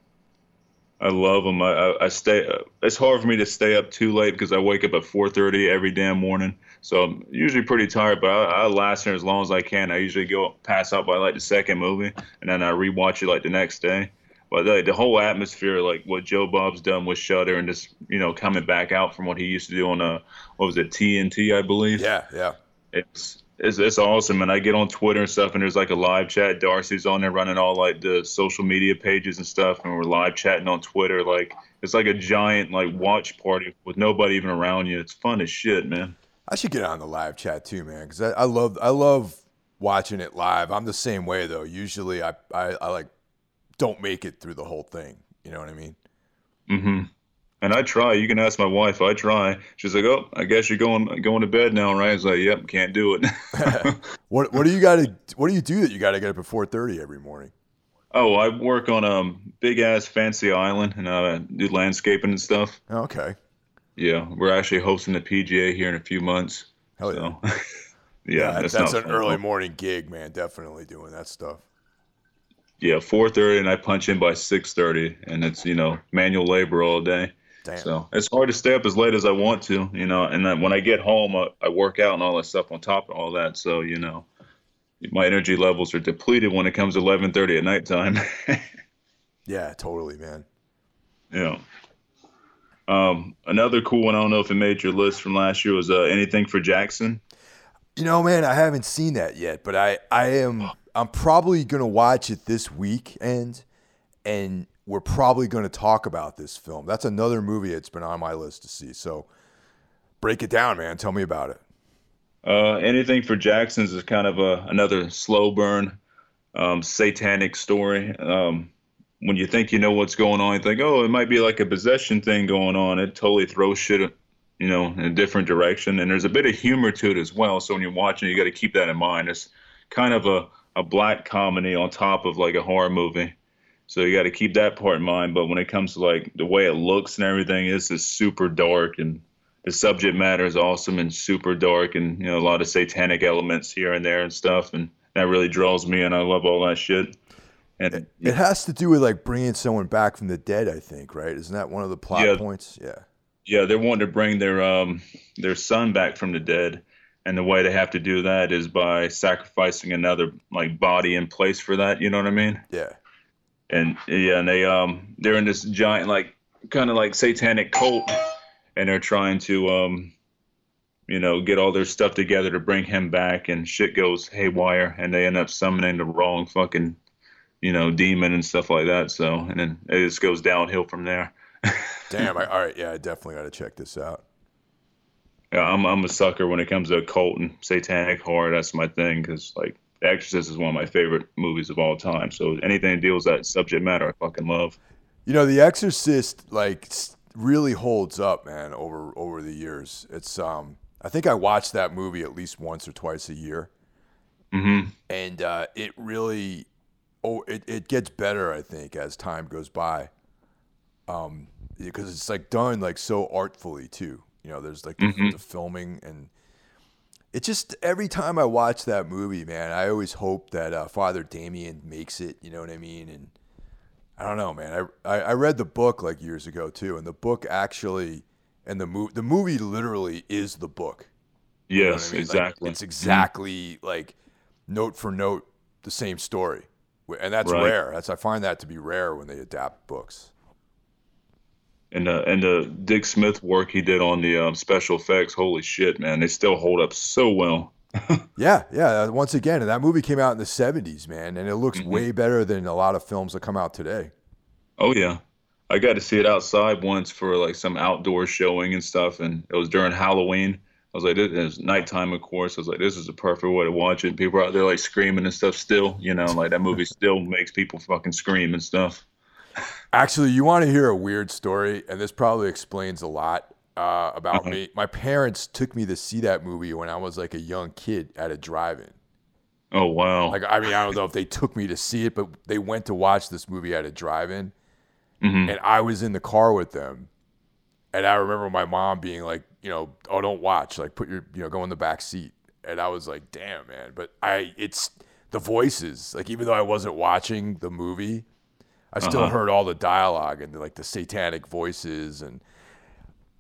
I love them. I, I, stay. It's hard for me to stay up too late because I wake up at 4:30 every damn morning. So I'm usually pretty tired, but I, I last here as long as I can. I usually go pass out by like the second movie, and then I rewatch it like the next day. But the, the whole atmosphere, like what Joe Bob's done with Shudder, and just you know coming back out from what he used to do on a uh, what was it TNT, I believe. Yeah, yeah. It's it's, it's awesome. And I get on Twitter and stuff, and there's like a live chat. Darcy's on there running all like the social media pages and stuff, and we're live chatting on Twitter. Like it's like a giant like watch party with nobody even around you. It's fun as shit, man. I should get on the live chat too, man, because I, I love I love watching it live. I'm the same way though. Usually, I, I I like don't make it through the whole thing. You know what I mean? Mm-hmm. And I try. You can ask my wife. I try. She's like, "Oh, I guess you're going going to bed now, right?" I was like, "Yep, can't do it." what What do you got to What do you do that you got to get up at four thirty every morning? Oh, I work on a um, big ass fancy island and uh, do landscaping and stuff. Okay. Yeah, we're actually hosting the PGA here in a few months. Hell yeah. So, yeah, yeah, that's, that's an fun. early morning gig, man. Definitely doing that stuff. Yeah, four thirty, and I punch in by six thirty, and it's you know manual labor all day. Damn. So it's hard to stay up as late as I want to, you know. And then when I get home, I, I work out and all that stuff on top of all that. So you know, my energy levels are depleted when it comes to eleven thirty at nighttime. yeah, totally, man. Yeah. Um, another cool one. I don't know if it made your list from last year was uh, anything for Jackson. You know, man, I haven't seen that yet, but I I am I'm probably gonna watch it this weekend, and we're probably going to talk about this film. That's another movie that's been on my list to see. So break it down, man. Tell me about it. Uh, anything for Jackson's is kind of a, another slow burn, um, satanic story. Um, when you think you know what's going on, you think, oh, it might be like a possession thing going on. It totally throws shit, you know, in a different direction. And there's a bit of humor to it as well. So when you're watching, you got to keep that in mind. It's kind of a, a black comedy on top of like a horror movie. So you got to keep that part in mind. But when it comes to like the way it looks and everything, it's just super dark and the subject matter is awesome and super dark and you know a lot of satanic elements here and there and stuff and that really draws me and I love all that shit. And it, it has to do with like bringing someone back from the dead, I think, right? Isn't that one of the plot yeah, points? Yeah. Yeah, they're wanting to bring their um their son back from the dead, and the way they have to do that is by sacrificing another like body in place for that. You know what I mean? Yeah and yeah, and they um they're in this giant like kind of like satanic cult, and they're trying to um you know get all their stuff together to bring him back, and shit goes haywire, and they end up summoning the wrong fucking you know demon and stuff like that. So and then it just goes downhill from there. Damn! I, all right, yeah, I definitely got to check this out. Yeah, I'm I'm a sucker when it comes to cult and satanic horror. That's my thing because like the Exorcist is one of my favorite movies of all time. So anything that deals that subject matter, I fucking love. You know, The Exorcist like really holds up, man. Over over the years, it's um, I think I watched that movie at least once or twice a year, mm-hmm. and uh, it really, oh, it, it gets better. I think as time goes by, um, because it's like done like so artfully too. You know, there's like mm-hmm. the, the filming and it just every time I watch that movie, man, I always hope that uh, Father Damien makes it. You know what I mean? And I don't know, man. I, I, I read the book like years ago too, and the book actually and the movie the movie literally is the book. Yes, I mean? exactly. Like, it's exactly like note for note the same story, and that's right. rare. That's I find that to be rare when they adapt books. And the and the Dick Smith work he did on the um, special effects. Holy shit, man! They still hold up so well. yeah, yeah. Once again, that movie came out in the '70s, man, and it looks mm-hmm. way better than a lot of films that come out today. Oh yeah, I got to see it outside once for like some outdoor showing and stuff, and it was during Halloween. I was like, it was nighttime, of course. I was like, this is a perfect way to watch it. People are out there like screaming and stuff still, you know, like that movie still makes people fucking scream and stuff. Actually, you want to hear a weird story, and this probably explains a lot uh, about uh-huh. me. My parents took me to see that movie when I was like a young kid at a drive-in. Oh wow! Like I mean, I don't know if they took me to see it, but they went to watch this movie at a drive-in, mm-hmm. and I was in the car with them, and I remember my mom being like, you know, oh, don't watch, like put your, you know, go in the back seat, and I was like, damn, man. But I, it's the voices, like even though I wasn't watching the movie, I still uh-huh. heard all the dialogue and like the satanic voices and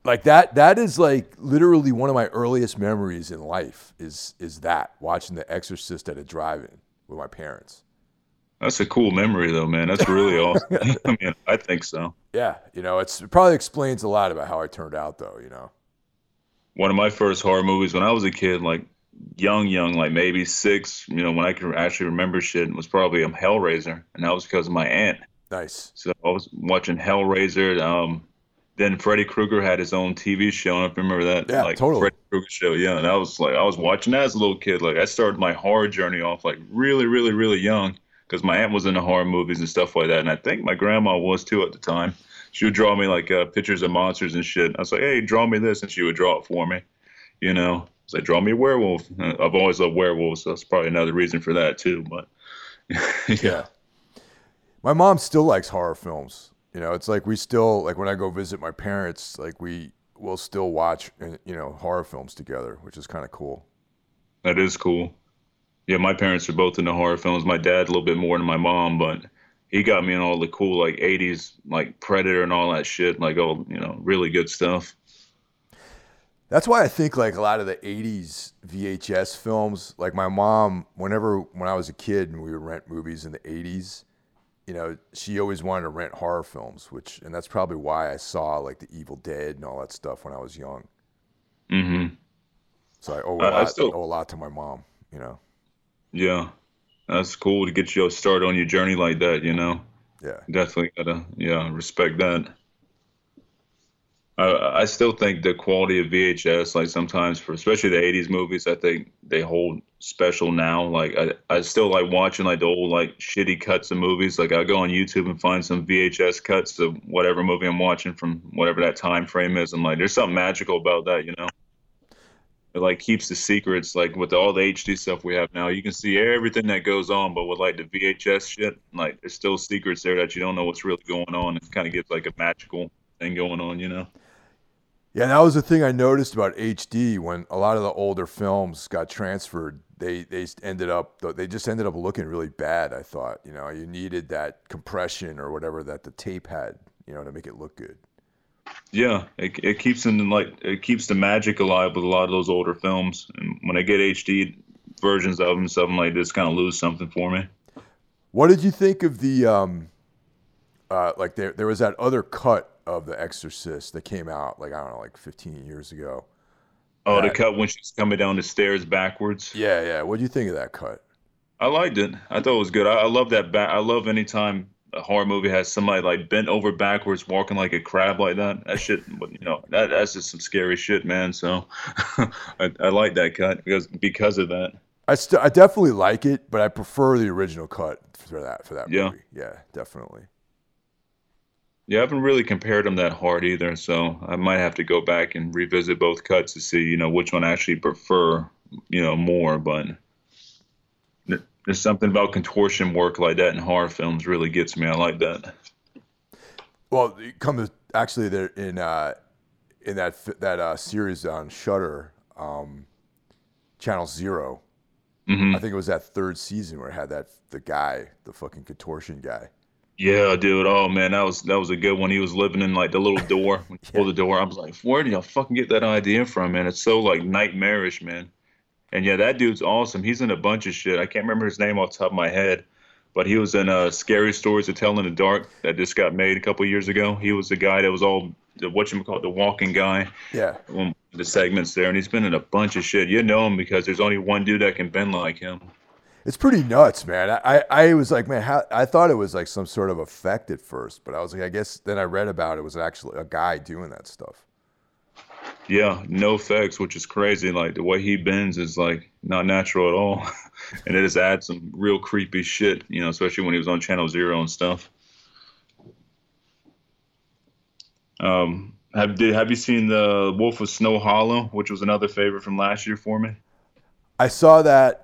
like that that is like literally one of my earliest memories in life is is that watching the exorcist at a drive-in with my parents. That's a cool memory though man. That's really awesome. I mean i think so. Yeah you know it's it probably explains a lot about how i turned out though you know? One of my first horror movies when i was a kid like young young like maybe six you know when i can actually remember shit was probably a hellraiser and that was because of my aunt nice so i was watching hellraiser um then Freddy Krueger had his own TV show. I don't remember that. Yeah, like totally. Freddy Krueger show. Yeah, and I was like, I was watching that as a little kid. Like, I started my horror journey off like really, really, really young because my aunt was into horror movies and stuff like that, and I think my grandma was too at the time. She would draw me like uh, pictures of monsters and shit. I was like, hey, draw me this, and she would draw it for me. You know, it's like draw me a werewolf. I've always loved werewolves, so that's probably another reason for that too. But yeah. yeah. My mom still likes horror films. You know, it's like we still like when I go visit my parents, like we will still watch uh, you know horror films together, which is kind of cool. That is cool. Yeah, my parents are both into horror films. My dad a little bit more than my mom, but he got me in all the cool like '80s like Predator and all that shit, like all you know really good stuff. That's why I think like a lot of the '80s VHS films, like my mom, whenever when I was a kid and we would rent movies in the '80s you know, she always wanted to rent horror films, which, and that's probably why I saw like The Evil Dead and all that stuff when I was young. Mm-hmm. So I owe a, uh, lot, still, owe a lot to my mom, you know. Yeah, that's cool to get you started on your journey like that, you know. Yeah, definitely gotta, yeah, respect that. I, I still think the quality of VHS, like sometimes for especially the '80s movies, I think they hold special now. Like I, I still like watching like the old like shitty cuts of movies. Like I go on YouTube and find some VHS cuts of whatever movie I'm watching from whatever that time frame is. I'm like, there's something magical about that, you know. It like keeps the secrets. Like with all the HD stuff we have now, you can see everything that goes on. But with like the VHS shit, like there's still secrets there that you don't know what's really going on. It kind of gives like a magical thing going on, you know. Yeah, that was the thing I noticed about HD when a lot of the older films got transferred. They they ended up they just ended up looking really bad. I thought you know you needed that compression or whatever that the tape had you know to make it look good. Yeah, it, it keeps them like it keeps the magic alive with a lot of those older films. And when I get HD versions of them, something like this kind of lose something for me. What did you think of the um, uh, like there there was that other cut of The Exorcist that came out like I don't know, like 15 years ago. Oh, that, the cut when she's coming down the stairs backwards. Yeah, yeah. What do you think of that cut? I liked it. I thought it was good. I, I love that. Ba- I love anytime a horror movie has somebody like bent over backwards, walking like a crab like that. That shit, but you know, that that's just some scary shit, man. So I, I like that cut because because of that. I st- I definitely like it, but I prefer the original cut for that for that yeah. movie. Yeah, definitely. Yeah, I haven't really compared them that hard either, so I might have to go back and revisit both cuts to see, you know, which one I actually prefer, you know, more. But there's something about contortion work like that in horror films really gets me. I like that. Well, it comes actually there in uh, in that that uh, series on Shudder, um, Channel 0 mm-hmm. I think it was that third season where it had that the guy, the fucking contortion guy. Yeah, dude. Oh man, that was that was a good one. He was living in like the little door. When you pull the door, I was like, where did y'all fucking get that idea from, man? It's so like nightmarish, man. And yeah, that dude's awesome. He's in a bunch of shit. I can't remember his name off the top of my head, but he was in uh, Scary Stories to Tell in the Dark that just got made a couple years ago. He was the guy that was all the what you call the walking guy. Yeah. The segments there, and he's been in a bunch of shit. You know him because there's only one dude that can bend like him. It's pretty nuts, man. I, I was like, man, how, I thought it was like some sort of effect at first, but I was like, I guess then I read about it, it was actually a guy doing that stuff. Yeah, no effects, which is crazy. Like the way he bends is like not natural at all, and it just adds some real creepy shit. You know, especially when he was on Channel Zero and stuff. Um, have did have you seen the Wolf of Snow Hollow, which was another favorite from last year for me? I saw that,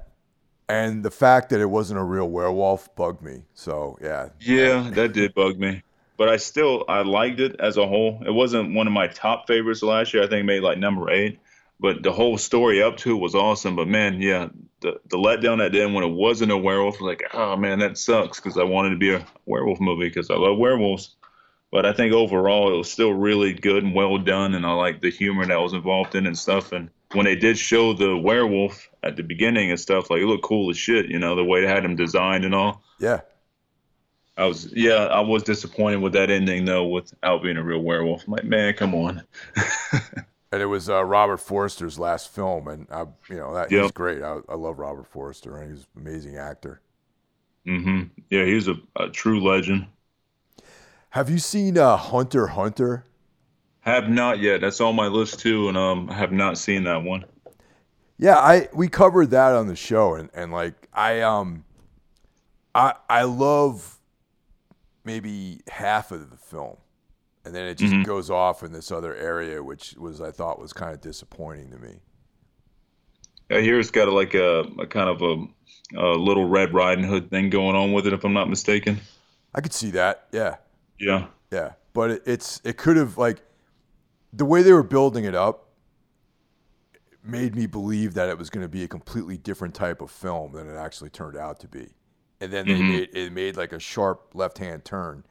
and the fact that it wasn't a real werewolf bugged me. So yeah. Yeah, that did bug me, but I still I liked it as a whole. It wasn't one of my top favorites last year. I think made like number eight, but the whole story up to it was awesome. But man, yeah, the the letdown at the end when it wasn't a werewolf, was like, oh man, that sucks because I wanted to be a werewolf movie because I love werewolves. But I think overall it was still really good and well done, and I like the humor that was involved in it and stuff. And when they did show the werewolf at the beginning and stuff, like it looked cool as shit, you know, the way they had him designed and all. Yeah. I was yeah, I was disappointed with that ending though, without being a real werewolf. I'm like, man, come on. and it was uh, Robert Forster's last film, and I, you know, that yep. he's great. I, I love Robert Forster, and he's an amazing actor. Mm-hmm. Yeah, he's a, a true legend. Have you seen uh, Hunter Hunter? Have not yet. That's on my list too, and um, I have not seen that one. Yeah, I we covered that on the show, and, and like I um, I I love maybe half of the film, and then it just mm-hmm. goes off in this other area, which was I thought was kind of disappointing to me. Hear it's got a, like a, a kind of a, a little Red Riding Hood thing going on with it, if I'm not mistaken. I could see that. Yeah. Yeah. Yeah. But it, it's it could have like the way they were building it up made me believe that it was going to be a completely different type of film than it actually turned out to be. And then mm-hmm. made, it made like a sharp left-hand turn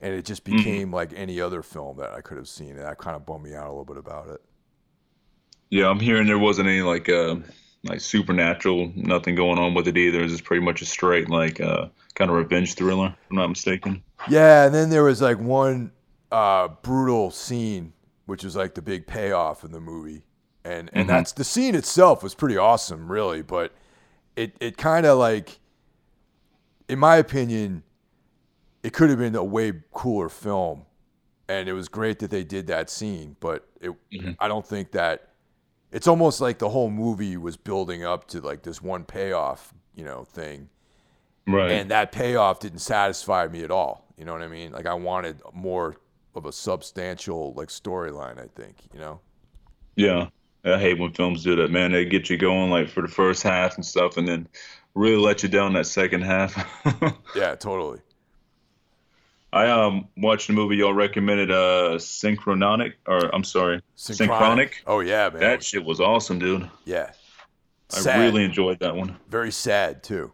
and it just mm-hmm. became mm-hmm. like any other film that I could have seen and that kind of bummed me out a little bit about it. Yeah, I'm hearing there wasn't any like uh like supernatural, nothing going on with it either. It's just pretty much a straight like uh kind of revenge thriller, if I'm not mistaken. Yeah, and then there was like one uh, brutal scene, which was like the big payoff in the movie, and and mm-hmm. that's the scene itself was pretty awesome, really, but it it kind of like, in my opinion, it could have been a way cooler film, and it was great that they did that scene, but it mm-hmm. I don't think that. It's almost like the whole movie was building up to like this one payoff, you know, thing Right. And that payoff didn't satisfy me at all. You know what I mean? Like I wanted more of a substantial like storyline, I think, you know? Yeah. I hate when films do that, man. They get you going like for the first half and stuff and then really let you down that second half. yeah, totally. I um watched the movie y'all recommended, uh, Synchronic, or I'm sorry, Synchronic. Synchronic. Oh yeah, man. That shit was awesome, dude. Yeah. Sad. I really enjoyed that one. Very sad too.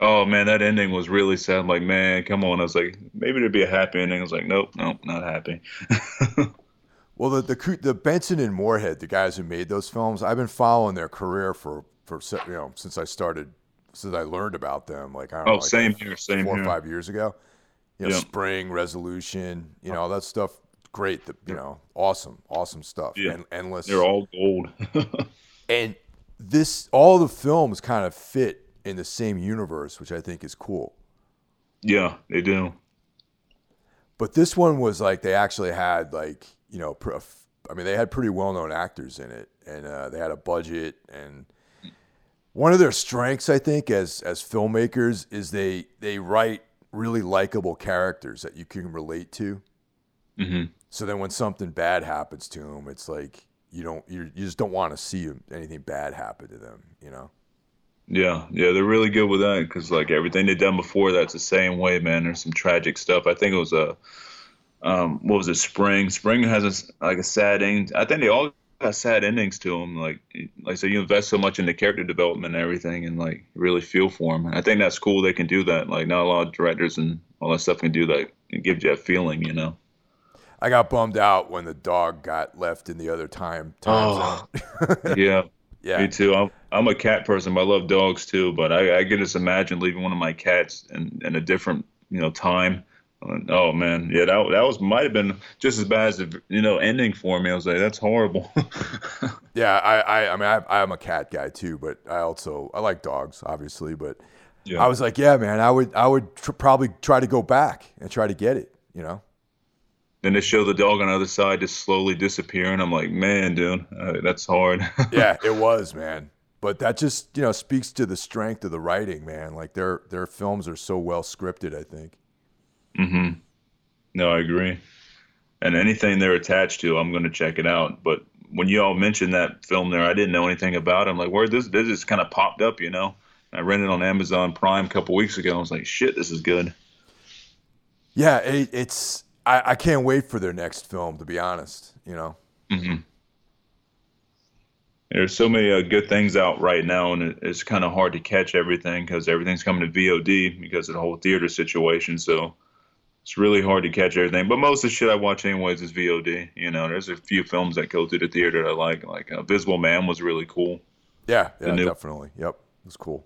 Oh man, that ending was really sad. I'm like, man, come on. I was like, maybe there'd be a happy ending. I was like, nope, nope, not happy. well, the, the the Benson and Moorhead, the guys who made those films, I've been following their career for for you know since I started since I learned about them. Like I don't oh, know, like same here, same four here. or five years ago. You know, yep. Spring Resolution, you know, oh. all that stuff. Great, the, you know, awesome, awesome stuff. Yeah. And, endless. They're all gold. and this, all the films kind of fit in the same universe, which I think is cool. Yeah, they do. But this one was like they actually had like you know, I mean they had pretty well known actors in it, and uh, they had a budget. And one of their strengths, I think, as as filmmakers, is they they write really likable characters that you can relate to. Mm-hmm. So then when something bad happens to them, it's like you don't you you just don't want to see anything bad happen to them, you know. Yeah, yeah, they're really good with that because like everything they've done before, that's the same way, man. There's some tragic stuff. I think it was a, um, what was it? Spring. Spring has a, like a sad ending. I think they all got sad endings to them. Like, like so you invest so much into character development and everything, and like really feel for them. I think that's cool. They can do that. Like, not a lot of directors and all that stuff can do that. It gives you that feeling, you know. I got bummed out when the dog got left in the other time. time oh, yeah Yeah. Me too. I'm, I'm a cat person, but I love dogs too. But I, I can just imagine leaving one of my cats in, in a different, you know, time. Oh man, yeah, that that was might have been just as bad as the you know ending for me. I was like, that's horrible. yeah, I, I, I mean, I, I'm a cat guy too, but I also I like dogs, obviously. But yeah. I was like, yeah, man, I would I would tr- probably try to go back and try to get it, you know. Then they show the dog on the other side just slowly disappearing. I'm like, man, dude, uh, that's hard. yeah, it was, man. But that just you know speaks to the strength of the writing, man. Like their their films are so well scripted. I think. hmm No, I agree. And anything they're attached to, I'm going to check it out. But when you all mentioned that film there, I didn't know anything about. it. I'm like, where this this just kind of popped up, you know. I rented it on Amazon Prime a couple weeks ago. I was like, shit, this is good. Yeah, it, it's. I, I can't wait for their next film. To be honest, you know. Mm-hmm. There's so many uh, good things out right now, and it, it's kind of hard to catch everything because everything's coming to VOD because of the whole theater situation. So it's really hard to catch everything. But most of the shit I watch anyways is VOD. You know, there's a few films that go to the theater that I like. Like uh, Visible Man was really cool. Yeah, yeah, new- definitely. Yep, it was cool.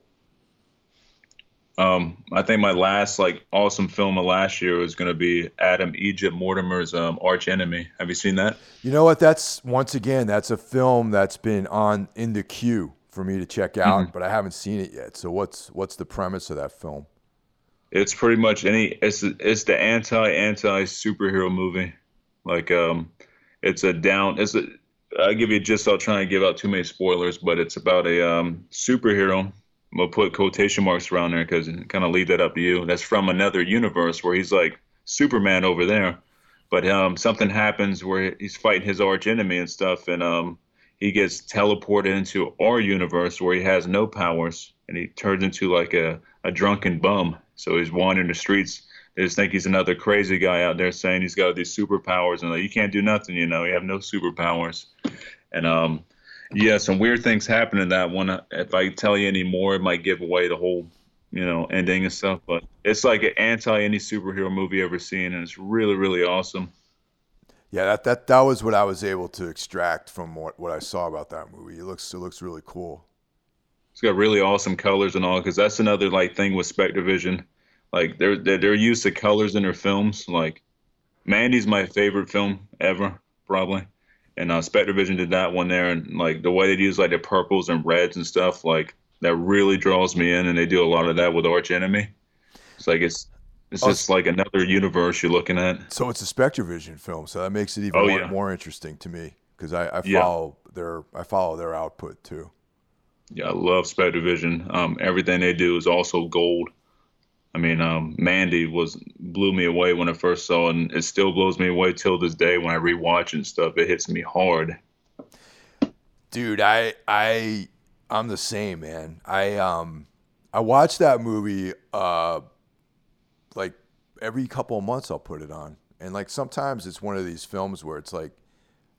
Um, I think my last like awesome film of last year was going to be Adam Egypt Mortimer's um, Arch Enemy. Have you seen that? You know what? That's once again that's a film that's been on in the queue for me to check out, mm-hmm. but I haven't seen it yet. So what's what's the premise of that film? It's pretty much any it's it's the anti anti superhero movie. Like um, it's a down it's a I'll give you just I'll try and give out too many spoilers, but it's about a um, superhero we'll put quotation marks around there because kind of leave that up to you. That's from another universe where he's like Superman over there, but um, something happens where he's fighting his arch enemy and stuff, and um, he gets teleported into our universe where he has no powers, and he turns into like a, a drunken bum. So he's wandering the streets. They just think he's another crazy guy out there saying he's got these superpowers, and like you can't do nothing, you know, you have no superpowers, and um yeah, some weird things happen in that one. If I tell you any more, it might give away the whole, you know, ending and stuff. But it's like an anti any superhero movie ever seen, and it's really, really awesome. Yeah, that that that was what I was able to extract from what, what I saw about that movie. It looks it looks really cool. It's got really awesome colors and all, because that's another like thing with SpectreVision. Like they're, they're they're used to colors in their films. Like Mandy's my favorite film ever, probably and uh, SpectreVision did that one there, and like the way they use like the purples and reds and stuff, like that really draws me in, and they do a lot of that with Arch Enemy. It's like it's it's oh, just like another universe you're looking at. So it's a SpectreVision film, so that makes it even oh, more, yeah. more, interesting to me because I, I follow yeah. their I follow their output too. Yeah, I love SpectreVision. Um, everything they do is also gold. I mean, um, Mandy was blew me away when I first saw it, and it still blows me away till this day when I rewatch and stuff. It hits me hard. Dude, I I I'm the same, man. I um I watch that movie uh like every couple of months I'll put it on. And like sometimes it's one of these films where it's like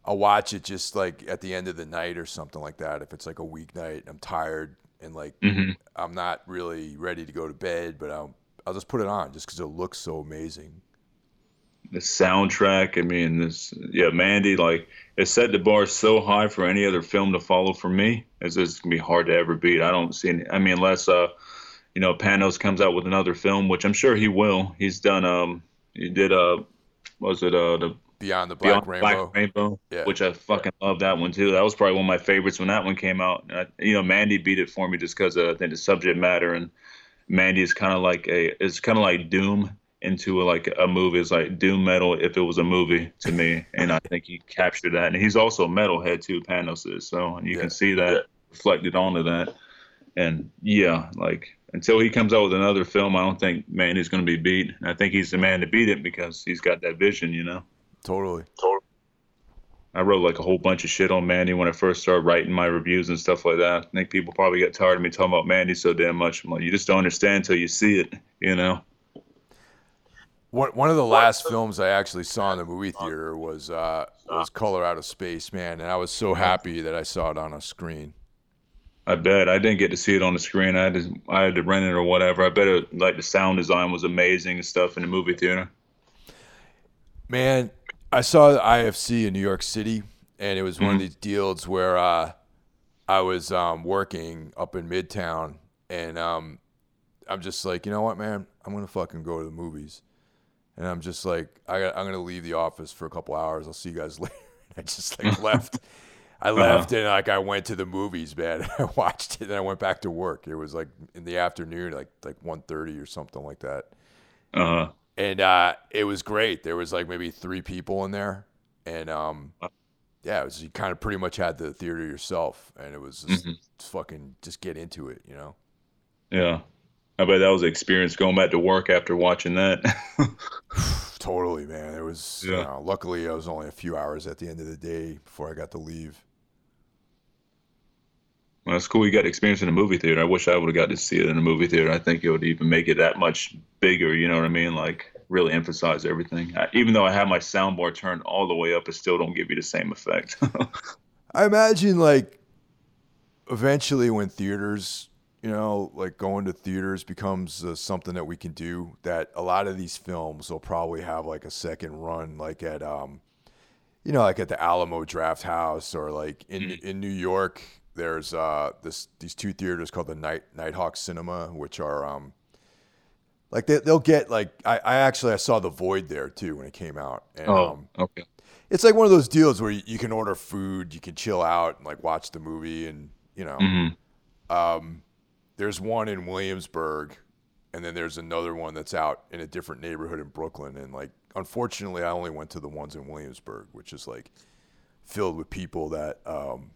I'll watch it just like at the end of the night or something like that. If it's like a weeknight, I'm tired and like mm-hmm. I'm not really ready to go to bed, but I'm I'll just put it on just because it looks so amazing. The soundtrack, I mean, this yeah, Mandy, like it set the bar so high for any other film to follow for me. It's just gonna be hard to ever beat. I don't see any. I mean, unless uh, you know, Panos comes out with another film, which I'm sure he will. He's done um, he did uh, was it uh the Beyond the Black Beyond Rainbow. Black Rainbow, yeah. which I fucking love that one too. That was probably one of my favorites when that one came out. I, you know, Mandy beat it for me just because I think the subject matter and Mandy is kind of like a it's kind of like Doom into a, like a movie. It's like Doom metal if it was a movie to me, and I think he captured that. And he's also a metalhead too. Panos is so, and you yeah. can see that yeah. reflected onto that. And yeah, like until he comes out with another film, I don't think Mandy's going to be beat. I think he's the man to beat it because he's got that vision, you know. Totally. Totally. I wrote like a whole bunch of shit on Mandy when I first started writing my reviews and stuff like that. I think people probably get tired of me talking about Mandy so damn much. I'm like, you just don't understand until you see it, you know. One one of the last films I actually saw in the movie theater was uh, was Color Out of Space, man, and I was so happy that I saw it on a screen. I bet I didn't get to see it on the screen. I had to I had to rent it or whatever. I bet it, like the sound design was amazing and stuff in the movie theater. Man, I saw the IFC in New York City, and it was one mm-hmm. of these deals where uh, I was um, working up in Midtown, and um, I'm just like, you know what, man, I'm gonna fucking go to the movies, and I'm just like, I I'm gonna leave the office for a couple hours. I'll see you guys later. I just like left. I Uh-huh. left and like I went to the movies, man. I watched it, and I went back to work. It was like in the afternoon, like like 1.30 or something like that Uh huh. And uh, it was great. There was like maybe three people in there, and um, yeah, it was you kind of pretty much had the theater yourself, and it was just, Mhm. just fucking just get into it, you know. Yeah. I bet that was an experience going back to work after watching that. Totally, man. It was. You Yeah. know, luckily, I was only a few hours at the end of the day before I got to leave. Well, it's cool you got experience in a movie theater. I wish I would have got to see it in a movie theater. I think it would even make it that much bigger. You know what I mean? Like really emphasize everything. I, even though I have my soundboard turned all the way up, it still don't give you the same effect. I imagine like eventually when theaters, you know, like going to theaters becomes uh, something that we can do. That a lot of these films will probably have like a second run, like at um, you know, like at the Alamo Drafthouse or like in in New York. There's uh this these two theaters called the Night Nighthawk Cinema, which are um like they, they'll get like I, I actually I saw the Void there too when it came out. And, um, okay. it's like one of those deals where you, you can order food, you can chill out and like watch the movie, and you know, hmm um, there's one in Williamsburg, and then there's another one that's out in a different neighborhood in Brooklyn, and like unfortunately, I only went to the ones in Williamsburg, which is like filled with people that, um,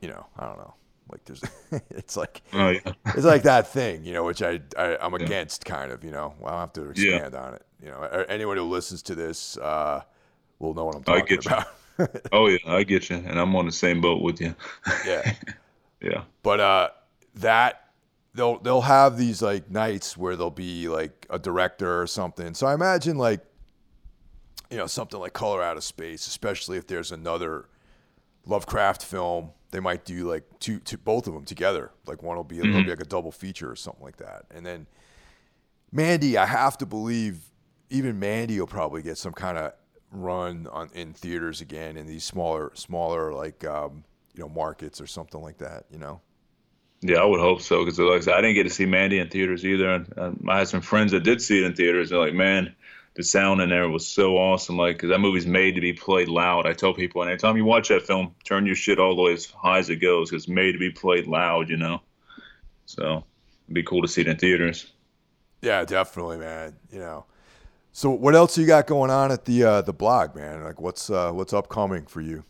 you know, I don't know, like there's, it's like Oh yeah. it's like that thing, you know, which I, I I'm against, kind of, you know. Well, I'll have to Yeah. expand on it. You know, anyone who listens to this uh, will know what I'm I talking get you. about. Oh yeah. I get you, and I'm on the same boat with you. yeah, Yeah. but uh, that they'll they'll have these like nights where there'll be like a director or something. So I imagine like you know something like Color Out of Space, especially if there's another Lovecraft film. They might do like two, two both of them together. Like one will be it'll be like a double feature or something like that. And then Mandy, I have to believe even Mandy will probably get some kind of run on in theaters again in these smaller smaller like um, you know markets or something like that. You know. Yeah, I would hope so because, like I said, I didn't get to see Mandy in theaters either. And um, I had some friends that did see it in theaters. They're like, "Man, the sound in there was so awesome!" Like, because that movie's made to be played loud. I tell people, and anytime you watch that film, turn your shit all the way as high as it goes. 'cause it's made to be played loud, you know. So it'd be cool to see it in theaters. Yeah, definitely, man. You know. So what else you got going on at the uh, the blog, man? Like what's uh, what's upcoming for you?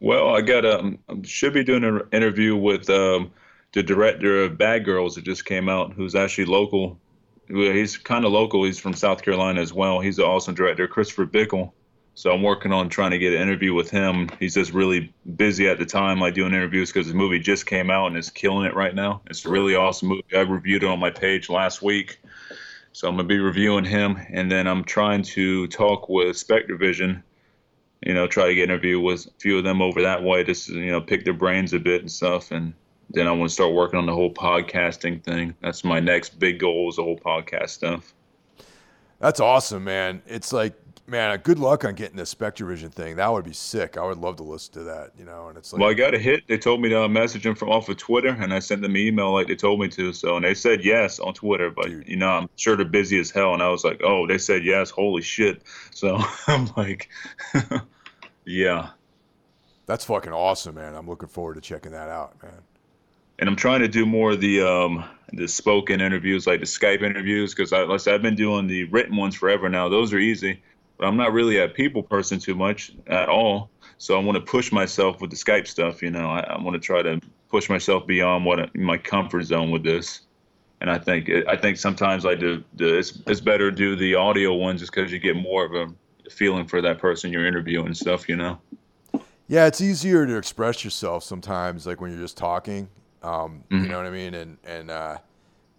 Well, I got um should be doing an interview with um the director of Bad Girls that just came out, who's actually local. He's kind of local. He's from South Carolina as well. He's an awesome director, Christopher Bickel. So I'm working on trying to get an interview with him. He's just really busy at the time, like doing interviews because the movie just came out and is killing it right now. It's a really awesome movie. I reviewed it on my page last week. So I'm gonna be reviewing him, and then I'm trying to talk with Spectre Vision you know, try to get an interview with a few of them over that way, just you know, pick their brains a bit and stuff. And then I want to start working on the whole podcasting thing. That's my next big goal is the whole podcast stuff. That's awesome, man. It's like, man, good luck on getting the SpectreVision thing. That would be sick. I would love to listen to that, you know. And it's like, Well, I got a hit. They told me to uh, message them from off of Twitter, and I sent them an email like they told me to. So, and they said yes on Twitter, but Dude. you know, I'm sure they're busy as hell. And I was like, oh, they said yes. Holy shit. So I'm like, yeah. that's fucking awesome, man. I'm looking forward to checking that out, man. And I'm trying to do more of the um the spoken interviews, like the Skype interviews, because I, like I've been doing the written ones forever now. Those are easy, but I'm not really a people person too much at all. So I want to push myself with the Skype stuff. You know, I, I want to try to push myself beyond what my comfort zone with this. And I think I think sometimes I do. The, it's it's better to do the audio ones just because you get more of a feeling for that person you're interviewing and stuff. You know. Yeah, it's easier to express yourself sometimes, like when you're just talking. Um, You Mhm. know what I mean? And and uh,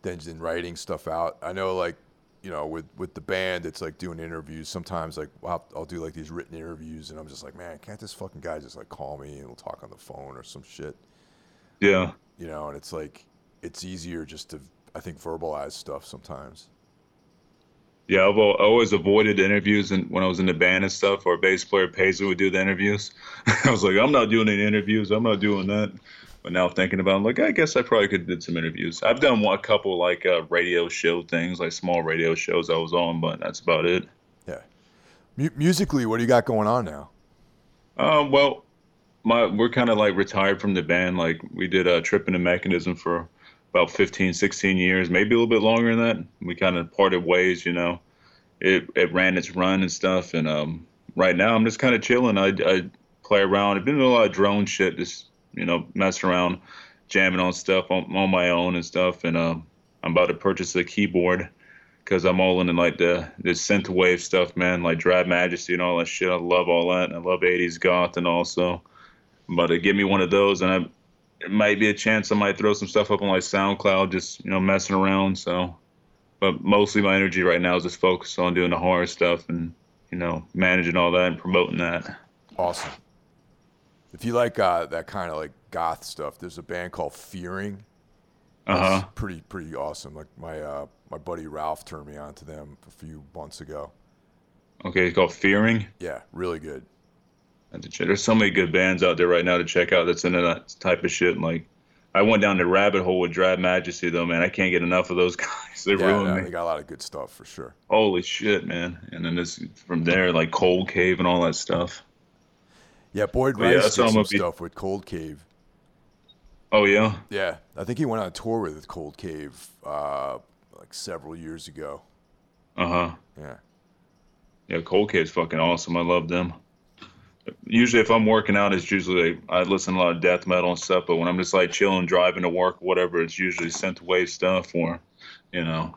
then than writing stuff out. I know, like you know, with with the band, it's like doing interviews. Sometimes, like I'll, I'll do like these written interviews, and I'm just like, man, can't this fucking guy just like call me and we'll talk on the phone or some shit? Yeah. You know? And it's like it's easier just to I think verbalize stuff sometimes. Yeah, I've always avoided interviews and when I was in the band and stuff. Our bass player Paisley would do the interviews. I was like, I'm not doing any interviews. I'm not doing that. But now thinking about, it, I'm like, I guess I probably could have did some interviews. I've done one, a couple like uh, radio show things, like small radio shows I was on, but that's about it. Yeah. M- musically, what do you got going on now? Um, well, my we're kind of like retired from the band. Like we did a trip in the mechanism for about 15, 16 years, maybe a little bit longer than that. We kind of parted ways, you know. It it ran its run and stuff, and um, right now I'm just kind of chilling. I, I play around. I've been doing a lot of drone shit, just you know, messing around, jamming on stuff on, on my own and stuff. And um, I'm about to purchase a keyboard because I'm all into like the the synthwave stuff, man, like Drab Majesty and all that shit. I love all that. and I love 80s goth and also. I'm about to get me one of those, and I it might be a chance I might throw some stuff up on like SoundCloud, just you know messing around. So, but mostly my energy right now is just focused on doing the horror stuff and you know managing all that and promoting that. Awesome. If you like uh, that kind of like goth stuff, there's a band called Fearing. Uh huh. Pretty pretty awesome. Like my uh, my buddy Ralph turned me on to them a few months ago. Okay, it's called Fearing. Yeah, really good. There's so many good bands out there right now to check out that's into that type of shit. And Like, I went down the rabbit hole with Drab Majesty though, man. I can't get enough of those guys. They yeah, ruin no, me. They got a lot of good stuff for sure. Holy shit, man! And then this from there, like Cold Cave and all that stuff. Yeah, Boyd yeah, Rice that's did some be- stuff with Cold Cave. Oh yeah, Yeah, I think he went on tour with Cold Cave uh, like several years ago. uh huh. Yeah. Yeah, Cold Cave's fucking awesome. I love them. Usually, if I'm working out, it's usually I listen to a lot of death metal and stuff. But when I'm just like chilling, driving to work, whatever, it's usually synthwave stuff or, you know,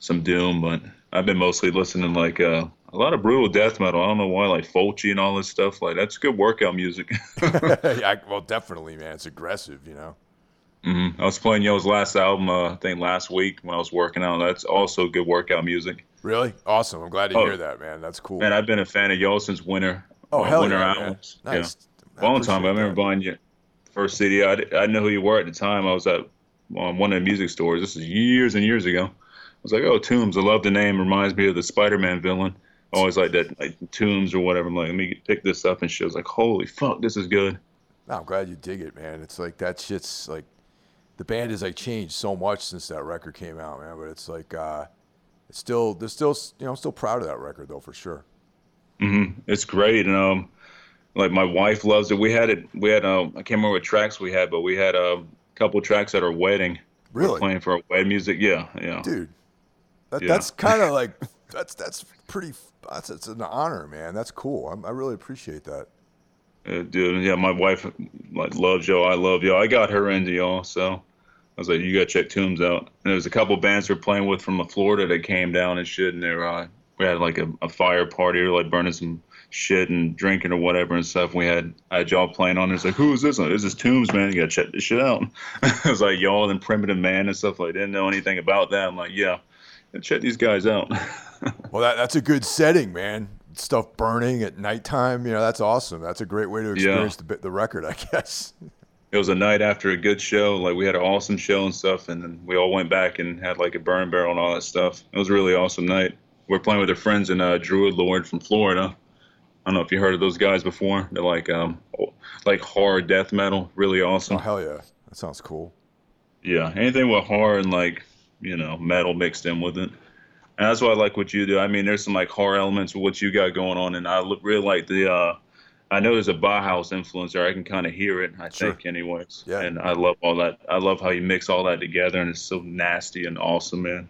some doom. But I've been mostly listening like uh, a lot of brutal death metal. I don't know why, like Fulci and all this stuff. Like that's good workout music. yeah, well, definitely, man. It's aggressive, you know. hmm I was playing Yo's last album, uh, I think last week when I was working out. That's also good workout music. Really awesome. I'm glad to Oh. hear that, man. That's cool. Man, I've been a fan of Yo since Winter. oh uh, hell Winter yeah, man. albums. Nice. Yeah. long time. I remember buying your first CD. I, di- I didn't know who you were at the time. I was at um, one of the music stores. This is years and years ago. I was like, oh, Tombs. I love the name. Reminds me of the Spider-Man villain. Always like that, like Tombs or whatever. I'm like, let me pick this up, and she was like, holy fuck, this is good. No, I'm glad you dig it, man. It's like that shit's like the band has like changed so much since that record came out, man. But it's like uh, it's still they're still you know still proud of that record though for sure. hmm It's great, and um, like my wife loves it. We had it. We had um, I can't remember what tracks we had, but we had a couple tracks at our wedding. We were Really, playing for our wedding music. Yeah, yeah. dude. That, Yeah. That's kind of like that's that's pretty. That's it's an honor, man. That's cool. I'm, I really appreciate that. Uh, dude, yeah, my wife like loves y'all. I love y'all. I got her into y'all, so I was like, you gotta check Tombs out. And there was a couple bands we are playing with from Florida that came down and shit, and they were uh, we had like a, a fire party or like burning some shit and drinking or whatever and stuff. We had I had y'all playing on. It's like, who is this? Like, this is Tombs, man. You gotta check this shit out. I was like y'all and Primitive Man and stuff. Like, didn't know anything about that. I'm like, yeah, check these guys out. Well, that, that's a good setting, man. Stuff burning at nighttime, you know, that's awesome. That's a great way to experience the, the record, I guess. it was a night after a good show. Like we had an awesome show and stuff, and then we all went back and had like a burn barrel and all that stuff. It was a really awesome night. We're playing with our friends in uh, Druid Lord from Florida. I don't know if you heard of those guys before. They're like um like horror death metal, really awesome. Oh, hell yeah. That sounds cool. Yeah, anything with horror and like you know metal mixed in with it. And that's why I like what you do. I mean, there's some like horror elements with what you got going on, and I look, really like the. uh I know there's a Bauhaus influence there. I can kind of hear it. I Sure. think, anyways. Yeah. And I love all that. I love how you mix all that together, and it's so nasty and awesome, man.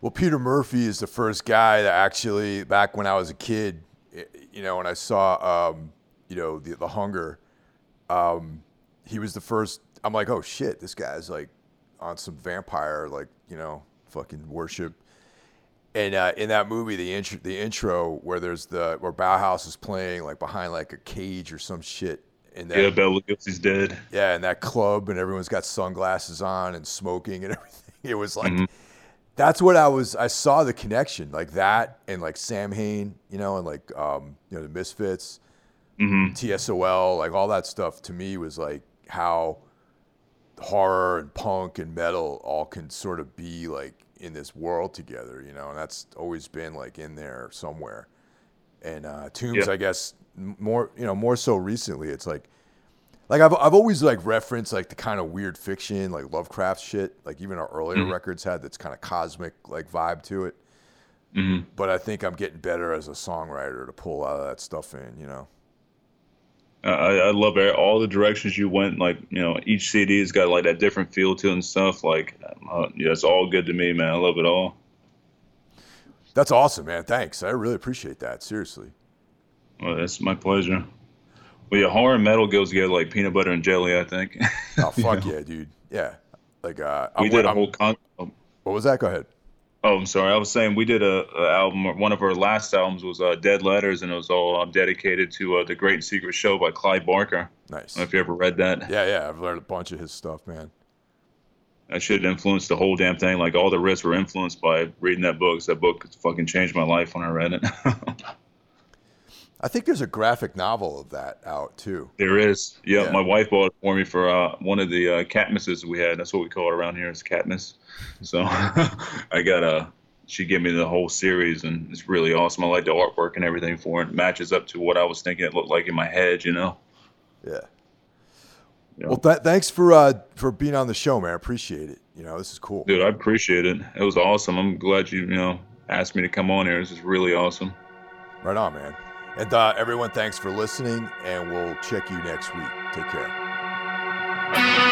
Well, Peter Murphy is the first guy that actually, back when I was a kid, you know, when I saw, um, you know, the, the Hunger, um, he was the first. I'm like, oh shit, this guy's like on some vampire, like you know, fucking worship. And uh, in that movie, the intro, the intro where there's the where Bauhaus is playing like behind like a cage or some shit, and Yeah, Bela Lugosi's dead. yeah, and that club, and everyone's got sunglasses on and smoking and everything. It was like, Mhm. that's what I was. I saw the connection, like that, and like Samhain, you know, and like um, you know the Misfits, hmm TSOL, like all that stuff. To me, was like how horror and punk and metal all can sort of be like in this world together, you know, and that's always been like in there somewhere. And uh, Tombs, Yeah. I guess, more you know, more so recently, it's like, like I've I've always like referenced like the kind of weird fiction, like Lovecraft shit, like even our earlier Mm-hmm. records had that's kind of cosmic like vibe to it. hmm But I think I'm getting better as a songwriter to pull out of that stuff in, you know. I, I love it. all the directions you went. Like you know, each CD's got like that different feel to it and stuff. Like, uh, yeah, it's all good to me, man. I love it all. That's awesome, man. Thanks. I really appreciate that. Seriously. Well, that's my pleasure. Well, yeah, horror and metal goes together like peanut butter and jelly. I think. Oh fuck yeah, dude. Yeah. Like uh, we I'm, did a I'm- whole con. What was that? Go ahead. Oh, I'm sorry. I was saying we did a, a album. One of our last albums was uh, Dead Letters, and it was all uh, dedicated to uh, the Great Secret Show by Clive Barker. Nice. if you ever read that. Yeah, yeah. I've learned a bunch of his stuff, man. That shit influenced the whole damn thing. Like all the riffs were influenced by reading that book. that book fucking changed my life when I read it. I think there's a graphic novel of that out too. there is. Yeah, Yeah. my wife bought it for me for uh, one of the uh, we had. That's what we call it around here. It's catmiss. So I got a. She gave me the whole series, and it's really awesome. I like the artwork and everything for it. it matches up to what I was thinking it looked like in my head. You know. Yeah. Yeah. Well, th- thanks for uh, for being on the show, man. Appreciate it. You know, this is cool. Dude, I appreciate it. It was awesome. I'm glad you, you know, asked me to come on here. This is really awesome. Right on, man. And uh, everyone, thanks for listening, and we'll check you next week. Take care.